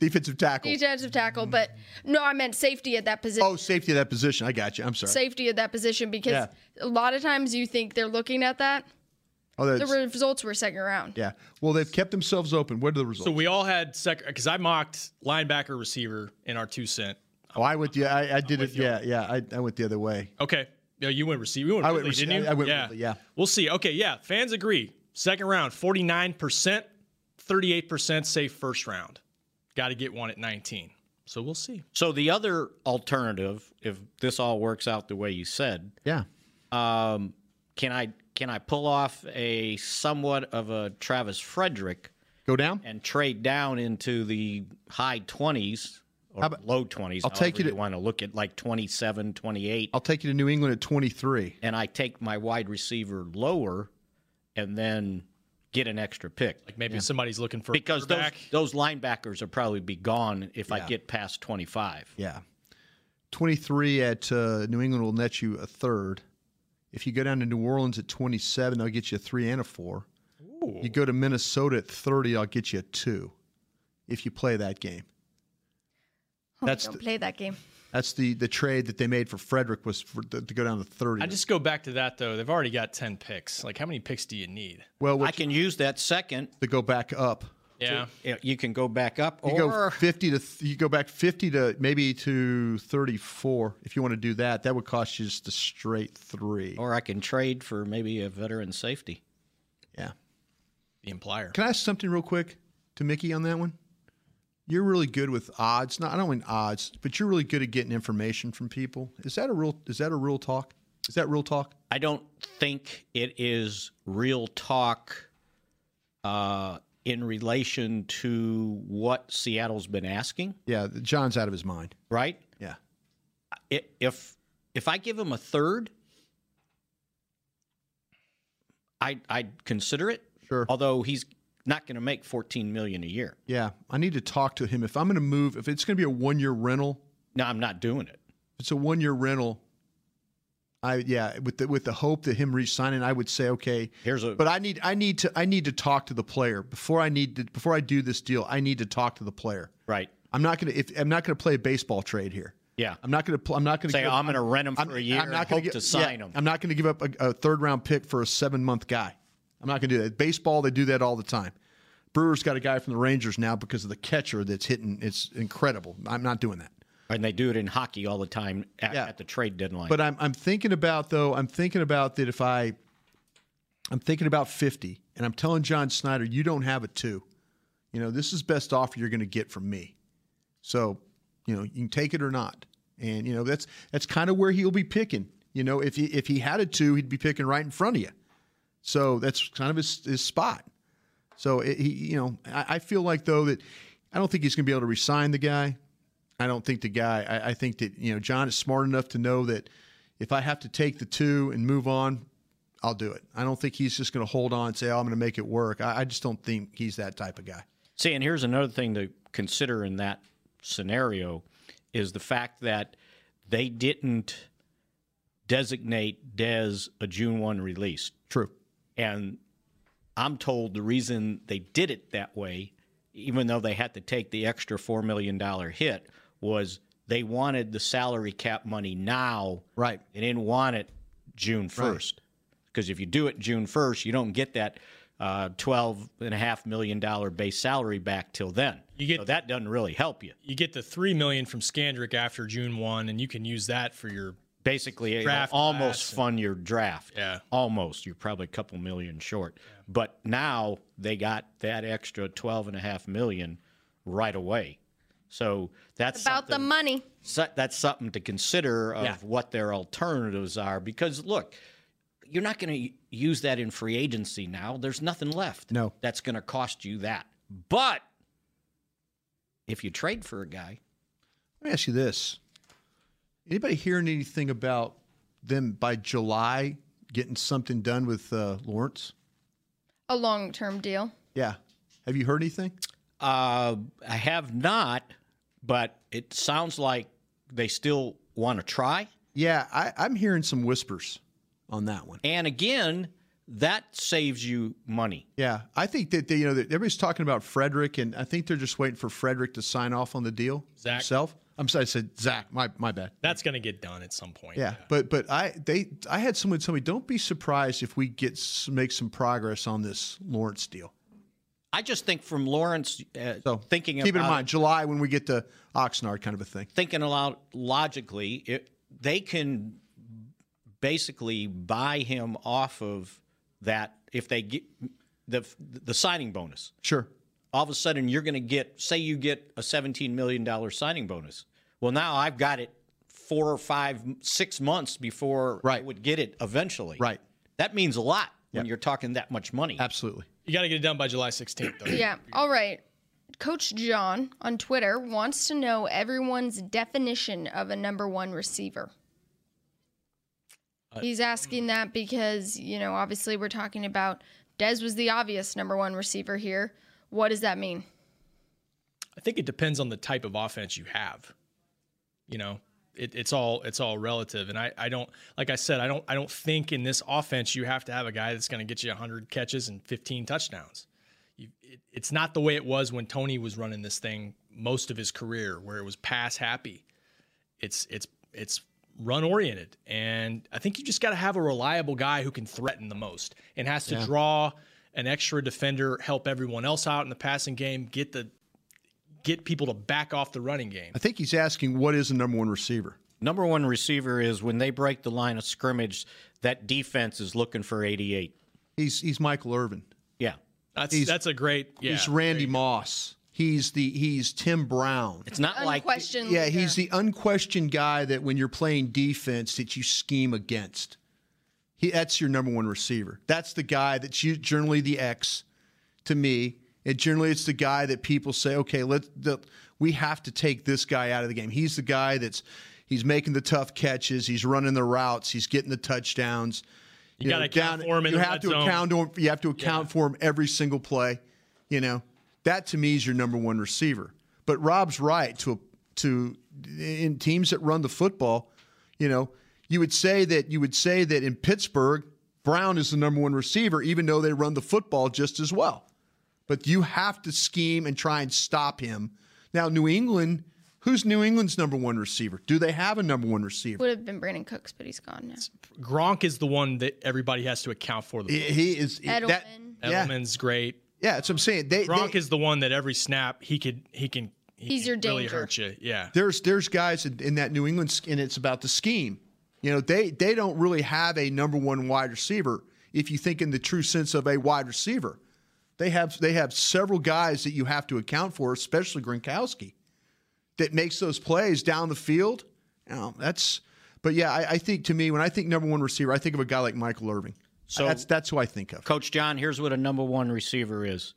defensive tackle. defensive tackle, but no, I meant safety at that position. Oh, safety of that position. I got you. I'm sorry. Safety at that position because Yeah. a lot of times you think they're looking at that. Oh, The results were second round. yeah. Well, they've kept themselves open. What are the results? So we all had second because I mocked linebacker receiver in our two cent. oh, I went. Yeah, I, I did it. you. Yeah, yeah. I, I went the other way. Okay. No, you went receiver. You went I went Ridley, rece- didn't you? I went yeah. Ridley, yeah. We'll see. Okay, yeah. Fans agree. Second round, 49%, 38% say first round. Got to get one at 19. So we'll see. so the other alternative, if this all works out the way you said, Yeah. um, can I can I pull off a somewhat of a Travis Frederick Go down. and trade down into the high 20s or about- low 20s? I'll take you to- want to look at like 27, 28. I'll take you to New England at 23. and I take my wide receiver lower, and then get an extra pick. Like maybe somebody's looking for because a those, those linebackers will probably be gone if I get past 25. Yeah. 23 at uh, New England will net you a third. If you go down to New Orleans at 27, I'll get you a three and a four. You go to Minnesota at 30, I'll get you a two if you play that game. Oh, That's don't the- play that game. That's the, the trade that they made for Frederick was for, to go down to 30. I just go back to that though. They've already got ten picks. Like how many picks do you need? well, I can use that second. to go back up. Yeah. Yeah, You can go back up, You go 50 to th- you go back 50 to maybe to 34 if you want to do that. That would cost you just a straight 3. or I can trade for maybe a veteran safety. Yeah. The implier. Can I ask something real quick to Mickey on that one? You're really good with odds. Not I don't mean odds, but you're really good at getting information from people. Is that a real is that a real talk? Is that real talk? I don't think it is real talk uh, in relation to what Seattle's been asking, Yeah, John's out of his mind. right? Yeah. If if I give him a third, I I'd consider it. Sure. Although he's not going to make 14 million a year. Yeah, I need to talk to him if I'm going to move if it's going to be a 1-year rental, No, I'm not doing it. if it's a 1-year rental I yeah, with the with the hope that him re-signing, I would say okay. Here's a But I need I need to I need to talk to the player before I need to before I do this deal. I need to talk to the player. right. I'm not gonna if I'm not gonna play a baseball trade here. Yeah. I'm not gonna pl- I'm not gonna Say, give- I'm gonna rent him for I'm- a year I'm not and gonna hope gi- to sign yeah, him. I'm not gonna give up a, a third round pick for a seven month guy. I'm not gonna do that. Baseball, they do that all the time. Brewers got a guy from the Rangers now because of the catcher that's hitting. It's incredible. I'm not doing that. And they do it in hockey all the time at, Yeah. at the trade deadline. But I'm I'm thinking about though. I'm thinking about that if I, I'm thinking about 50, and I'm telling John Schneider, you don't have a two. You know, this is best offer you're going to get from me. So, you know, you can take it or not. And you know, that's that's kind of where he'll be picking. You know, if he if he had a two, he'd be picking right in front of you. So that's kind of his his spot. So it, he, you know, I, I feel like though that I don't think he's going to be able to resign the guy. I don't think the guy. I, I think that you know John is smart enough to know that if I have to take the two and move on, I'll do it. I don't think he's just going to hold on and say, "Oh, I'm going to make it work." I, I just don't think he's that type of guy. See, and here's another thing to consider in that scenario is the fact that they didn't designate Dez a June 1 release. True. And I'm told the reason they did it that way, even though they had to take the extra $4 million hit, was they wanted the salary cap money now. Right. They didn't want it June 1st. Because if you do it June 1st, you don't get that uh, $12.5 million base salary back till then. You get- so that doesn't really help you. You get the three million from Scandrick after June one, and you can use that for your basically it'll Draft almost class and- fund your draft. Yeah. Almost. You're probably a couple million short. But now they got that extra twelve and a half million right away. So that's About the money. so- that's something to consider of Yeah. what their alternatives are because look, you're not going to use that in free agency now. There's nothing left. No. That's going to cost you that. But if you trade for a guy, Let me ask you this: Anybody hearing anything about them by July getting something done with uh, Lawrence? A long term deal. Yeah. Have you heard anything? Uh, I have not, but it sounds like they still want to try. Yeah, I, I'm hearing some whispers on that one. And again, that saves you money. Yeah, I think that they, you know everybody's talking about Frederick, and I think they're just waiting for Frederick to sign off on the deal Zach. himself. I'm sorry, I said Zach. My my bad. that's going to get done at some point. Yeah, but but I they I had someone tell me don't be surprised if we get make some progress on this Lawrence deal. I just think from Lawrence uh, So thinking keep it in about mind July when we get to Oxnard, kind of a thing. thinking aloud logically, it, they can basically buy him off of that if they get the the signing bonus. Sure. All of a sudden, you're going to get, say, you get a 17 million dollar signing bonus. Well, now I've got it four or five, six months before I Right. would get it eventually. Right. That means a lot when Yep. you're talking that much money. Absolutely. You got to get it done by July 16th, though. Yeah. All right. Coach John on Twitter wants to know everyone's definition of a number one receiver. Uh, He's asking that because, you know, obviously we're talking about Dez was the obvious number one receiver here. What does that mean? I think it depends on the type of offense you have. You know, it, it's all it's all relative, and I, I don't like I said I don't I don't think in this offense you have to have a guy that's going to get you 100 catches and 15 touchdowns. You, it, it's not the way it was when Tony was running this thing most of his career, where it was pass happy. It's it's it's run oriented, and I think you just got to have a reliable guy who can threaten the most and has to Yeah. draw an extra defender, help everyone else out in the passing game, get the get people to back off the running game. I think he's asking what is the number one receiver. Number one receiver is when they break the line of scrimmage, that defense is looking for 88. He's he's Michael Irvin. Yeah. That's He's- that's a great yeah. he's Randy Moss. He's the he's Tim Brown. It's not Unquestioned Yeah, leader. he's the unquestioned guy that when you're playing defense that you scheme against. He that's your number one receiver. That's the guy that's you, generally the X to me. And generally it's the guy that people say, okay, let the, we have to take this guy out of the game. He's the guy that's he's making the tough catches, he's running the routes, he's getting the touchdowns. You gotta account for him you have to zone. account to him, you have to account for him every single play. You know, that to me is your number one receiver. But Rob's right to to in teams that run the football. You know, you would say that you would say that in Pittsburgh, Brown is the number one receiver, even though they run the football just as well. But you have to scheme and try and stop him. Now, New England, who's New England's number one receiver? Do they have a number one receiver? Would have been Brandin Cooks, but he's gone now. Gronk is the one that everybody has to account for. The He- he is Edelman. that. Yeah, Edelman's great. yeah. That's what I'm saying. They, Gronk they- is the one that every snap he could he can he He's can your really danger. hurt you. Yeah. there's there's guys in, in that New England, and it's about the scheme. You know, they they don't really have a number one wide receiver. If you think in the true sense of a wide receiver, they have they have several guys that you have to account for, especially Gronkowski, that makes those plays down the field. You know, that's. But yeah, I, I think to me when I think number one receiver, I think of a guy like Michael Irvin. So- that's that's who I think of. Coach John, here's what a number one receiver is.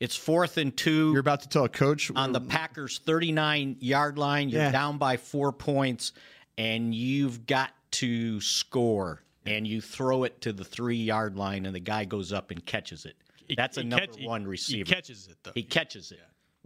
It's fourth and two. You're about to tell a coach on the Packers 39 yard line. You're Yeah. down by four points, and you've got to score. And you throw it to the three yard line, and the guy goes up and catches it. That's a number catch- he- one he catches it, though. He catches it.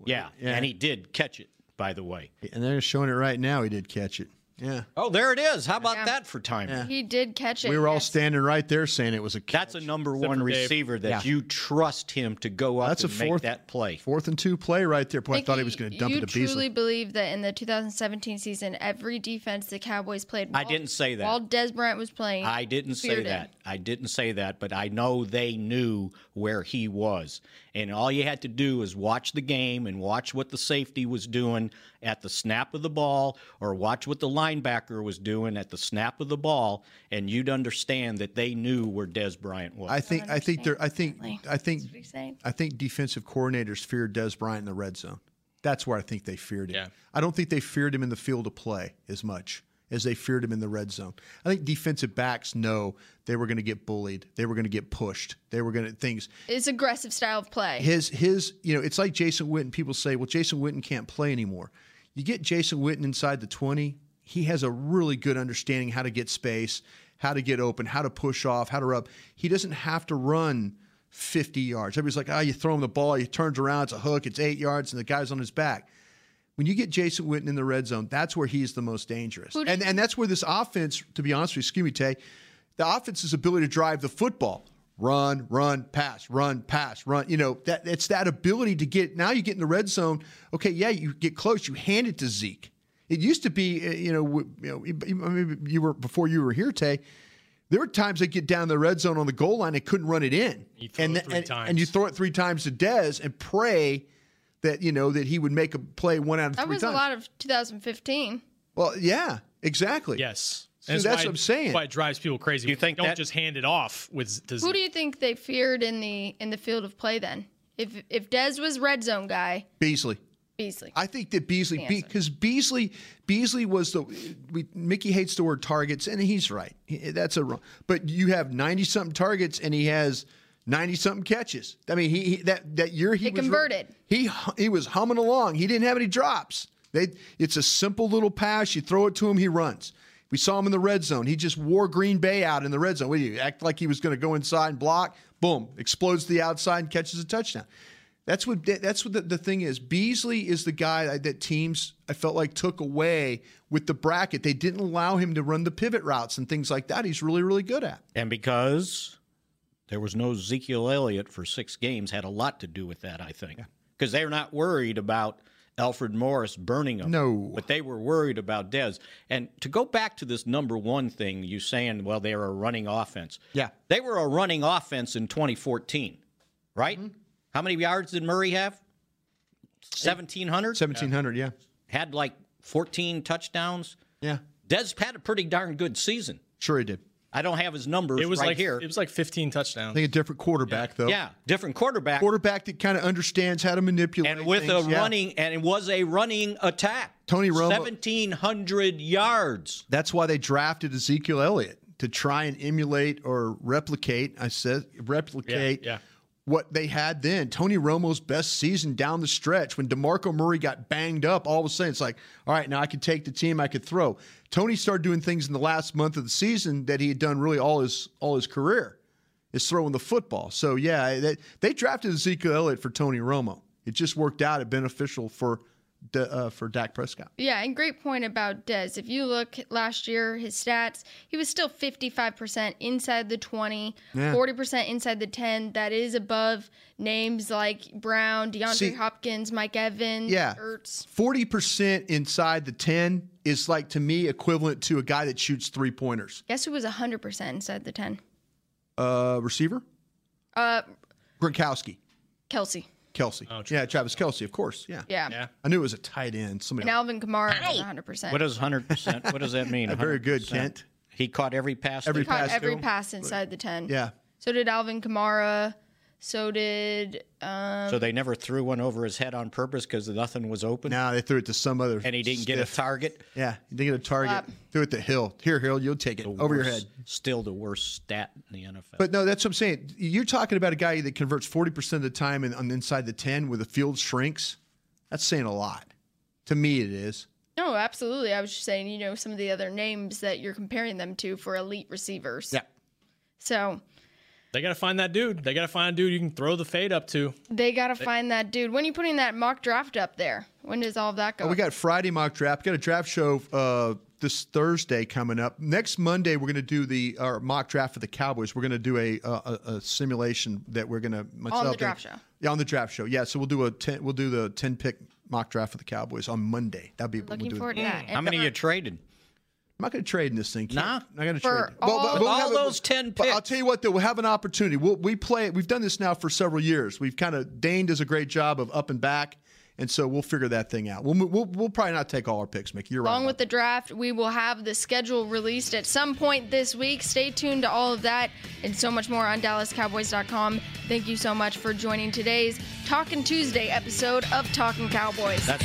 Yeah. Yeah. and he did catch it, by the way. and they're showing it right now. He did catch it. Yeah. Oh, there it is. How about Yeah. that for timing? He did catch it. We were all yes. standing right there saying it was a catch. That's a number Except one for Dave. receiver that Yeah. you trust him to go up That's a and make fourth- that play. Fourth and two play right there. Boy, I thought he was going to dump it to truly Beasley. believe that in the 2017 season, every defense the Cowboys played. I didn't say that. While Dez Bryant was playing, I didn't say feared him. that. I didn't say that, but I know they knew where he was. And all you had to do was watch the game and watch what the safety was doing at the snap of the ball or watch what the linebacker was doing at the snap of the ball and you'd understand that they knew where Dez Bryant was. I think. I think they're. I think. I think. That's what he's saying. I think defensive coordinators feared Dez Bryant in the red zone. That's where I think they feared him. Yeah. I don't think they feared him in the field of play as much as they feared him in the red zone. I think defensive backs know they were going to get bullied. They were going to get pushed. They were going to things. It's aggressive style of play. His his you know it's like Jason Witten. People say, well, Jason Witten can't play anymore. You get Jason Witten inside the twenty, he has a really good understanding how to get space, how to get open, how to push off, how to rub. He doesn't have to run fifty yards. Everybody's like, ah, you throw him the ball, he turns around, it's a hook, it's eight yards, and the guy's on his back. When you get Jason Witten in the red zone, that's where he's the most dangerous. And you- and that's where this offense, to be honest with you, excuse me, Tay, the offense's ability to drive the football. Run, run, pass, run, pass, run. You know, that it's that ability to get now you get in the red zone. Okay, yeah, you get close, you hand it to Zeke. It used to be, uh, you know, you know, you were before you were here, Tay. There were times they get down the red zone on the goal line, and couldn't run it in, You throw and, it three and, times. and you throw it three times to Dez and pray that you know that he would make a play one out of that three was a lot of 2015. well, yeah, exactly. Yes. So And that's why- what I'm saying. That's why it drives people crazy. You think don't that- just hand it off with to Who do you think they feared in the in the field of play then? If if Dez was red zone guy, Beasley. Beasley. I think that Beasley, The answer. because Beasley, Beasley was the. We, Mickey hates the word targets, and he's right. That's a wrong. But you have ninety something targets, and he has ninety something catches. I mean, he, he that that year he It was converted. He he was humming along. He didn't have any drops. They, it's a simple little pass. You throw it to him, he runs. We saw him in the red zone. He just wore Green Bay out in the red zone. What do you act like he was going to go inside and block? Boom, explodes to the outside and catches a touchdown. That's what that's what the, the thing is. Beasley is the guy that teams I felt like took away with the bracket. They didn't allow him to run the pivot routes and things like that. He's really really good at. And because there was no Ezekiel Elliott for six games, had a lot to do with that. I think because they're not worried about Alfred Morris burning them. No, but they were worried about Dez. And to go back to this number one thing, you saying, well, they are a running offense. Yeah, they were a running offense in 2014, right? Mm-hmm. How many yards did Murray have? 1,700? 1,700, yeah. Had like 14 touchdowns. Yeah. Dez had a pretty darn good season. Sure, he did. I don't have his numbers it was right like, here. It was like 15 touchdowns. I think a different quarterback, yeah. though. Yeah, different quarterback. Quarterback that kind of understands how to manipulate. And with things. a yeah. running, and it was a running attack. Tony Romo. 1,700 yards. That's why they drafted Ezekiel Elliott to try and emulate or replicate. I said replicate. Yeah. What they had then. Tony Romo's best season down the stretch when DeMarco Murray got banged up, all of a sudden it's like, all right, now I could take the team, I could throw. Tony started doing things in the last month of the season that he had done really all his all his career, is throwing the football. So yeah, they, they drafted Ezekiel Elliott for Tony Romo. It just worked out. It beneficial for uh, for Dak Prescott. Yeah, and great point about Dez. If you look last year, his stats, he was still 55% inside the 20, yeah. 40% inside the 10. That is above names like Brown, DeAndre See, Hopkins, Mike Evans, yeah, Ertz. 40% inside the 10 is like to me equivalent to a guy that shoots three pointers. Guess who was 100% inside the 10? Uh, receiver? Uh, Gronkowski. Kelce. Kelce. Oh, yeah, Travis Kelce, of course. Yeah. Yeah. yeah. I knew it was a tight end. Somebody. And Alvin Kamara was 100. percent What is 100? percent What does that mean? Very good, Kent. He caught every pass. Every caught pass. Every pass inside the 10. Yeah. So did Alvin Kamara. So did. Um, so they never threw one over his head on purpose because nothing was open. No, they threw it to some other. And he didn't stiff. get a target. Yeah, he didn't get a target. Slap. Threw it to Hill. Here, Hill, you'll take it The over your head. Still the worst stat in the NFL. But no, that's what I'm saying. You're talking about a guy that converts 40% of the time in, on inside the 10 where the field shrinks. That's saying a lot. To me, it is. no, absolutely. I was just saying, you know, some of the other names that you're comparing them to for elite receivers. Yeah. So They got to find that dude. They got to find a dude you can throw the fade up to. they got to find that dude. When are you putting that mock draft up there? When does all of that go? Oh, we got Friday mock draft. Got a draft show uh, this Thursday coming up. Next Monday, we're going to do the our mock draft for the Cowboys. We're going to do a, a, a simulation that we're going to on the draft show. Yeah, on the draft show. Yeah, so we'll do a ten, we'll do the ten pick mock draft for the Cowboys on Monday. That'd be Looking we'll do forward to that. How many you traded? I'm not going to trade in this thing. Kent. Nah. I'm not going to trade. all- With all have a- those 10 but I'll tell you what, though, we'll have an opportunity. We'll, we play. We've done this now for several years. We've kind of Dane does a great job of up and back, and so we'll figure that thing out. We'll we'll, we'll probably not take all our picks, Mickey. You're Along right. Along with the draft, we will have the schedule released at some point this week. Stay tuned to all of that and so much more on DallasCowboys.com. Thank you so much for joining today's Talking Tuesday episode of Talking Cowboys. That's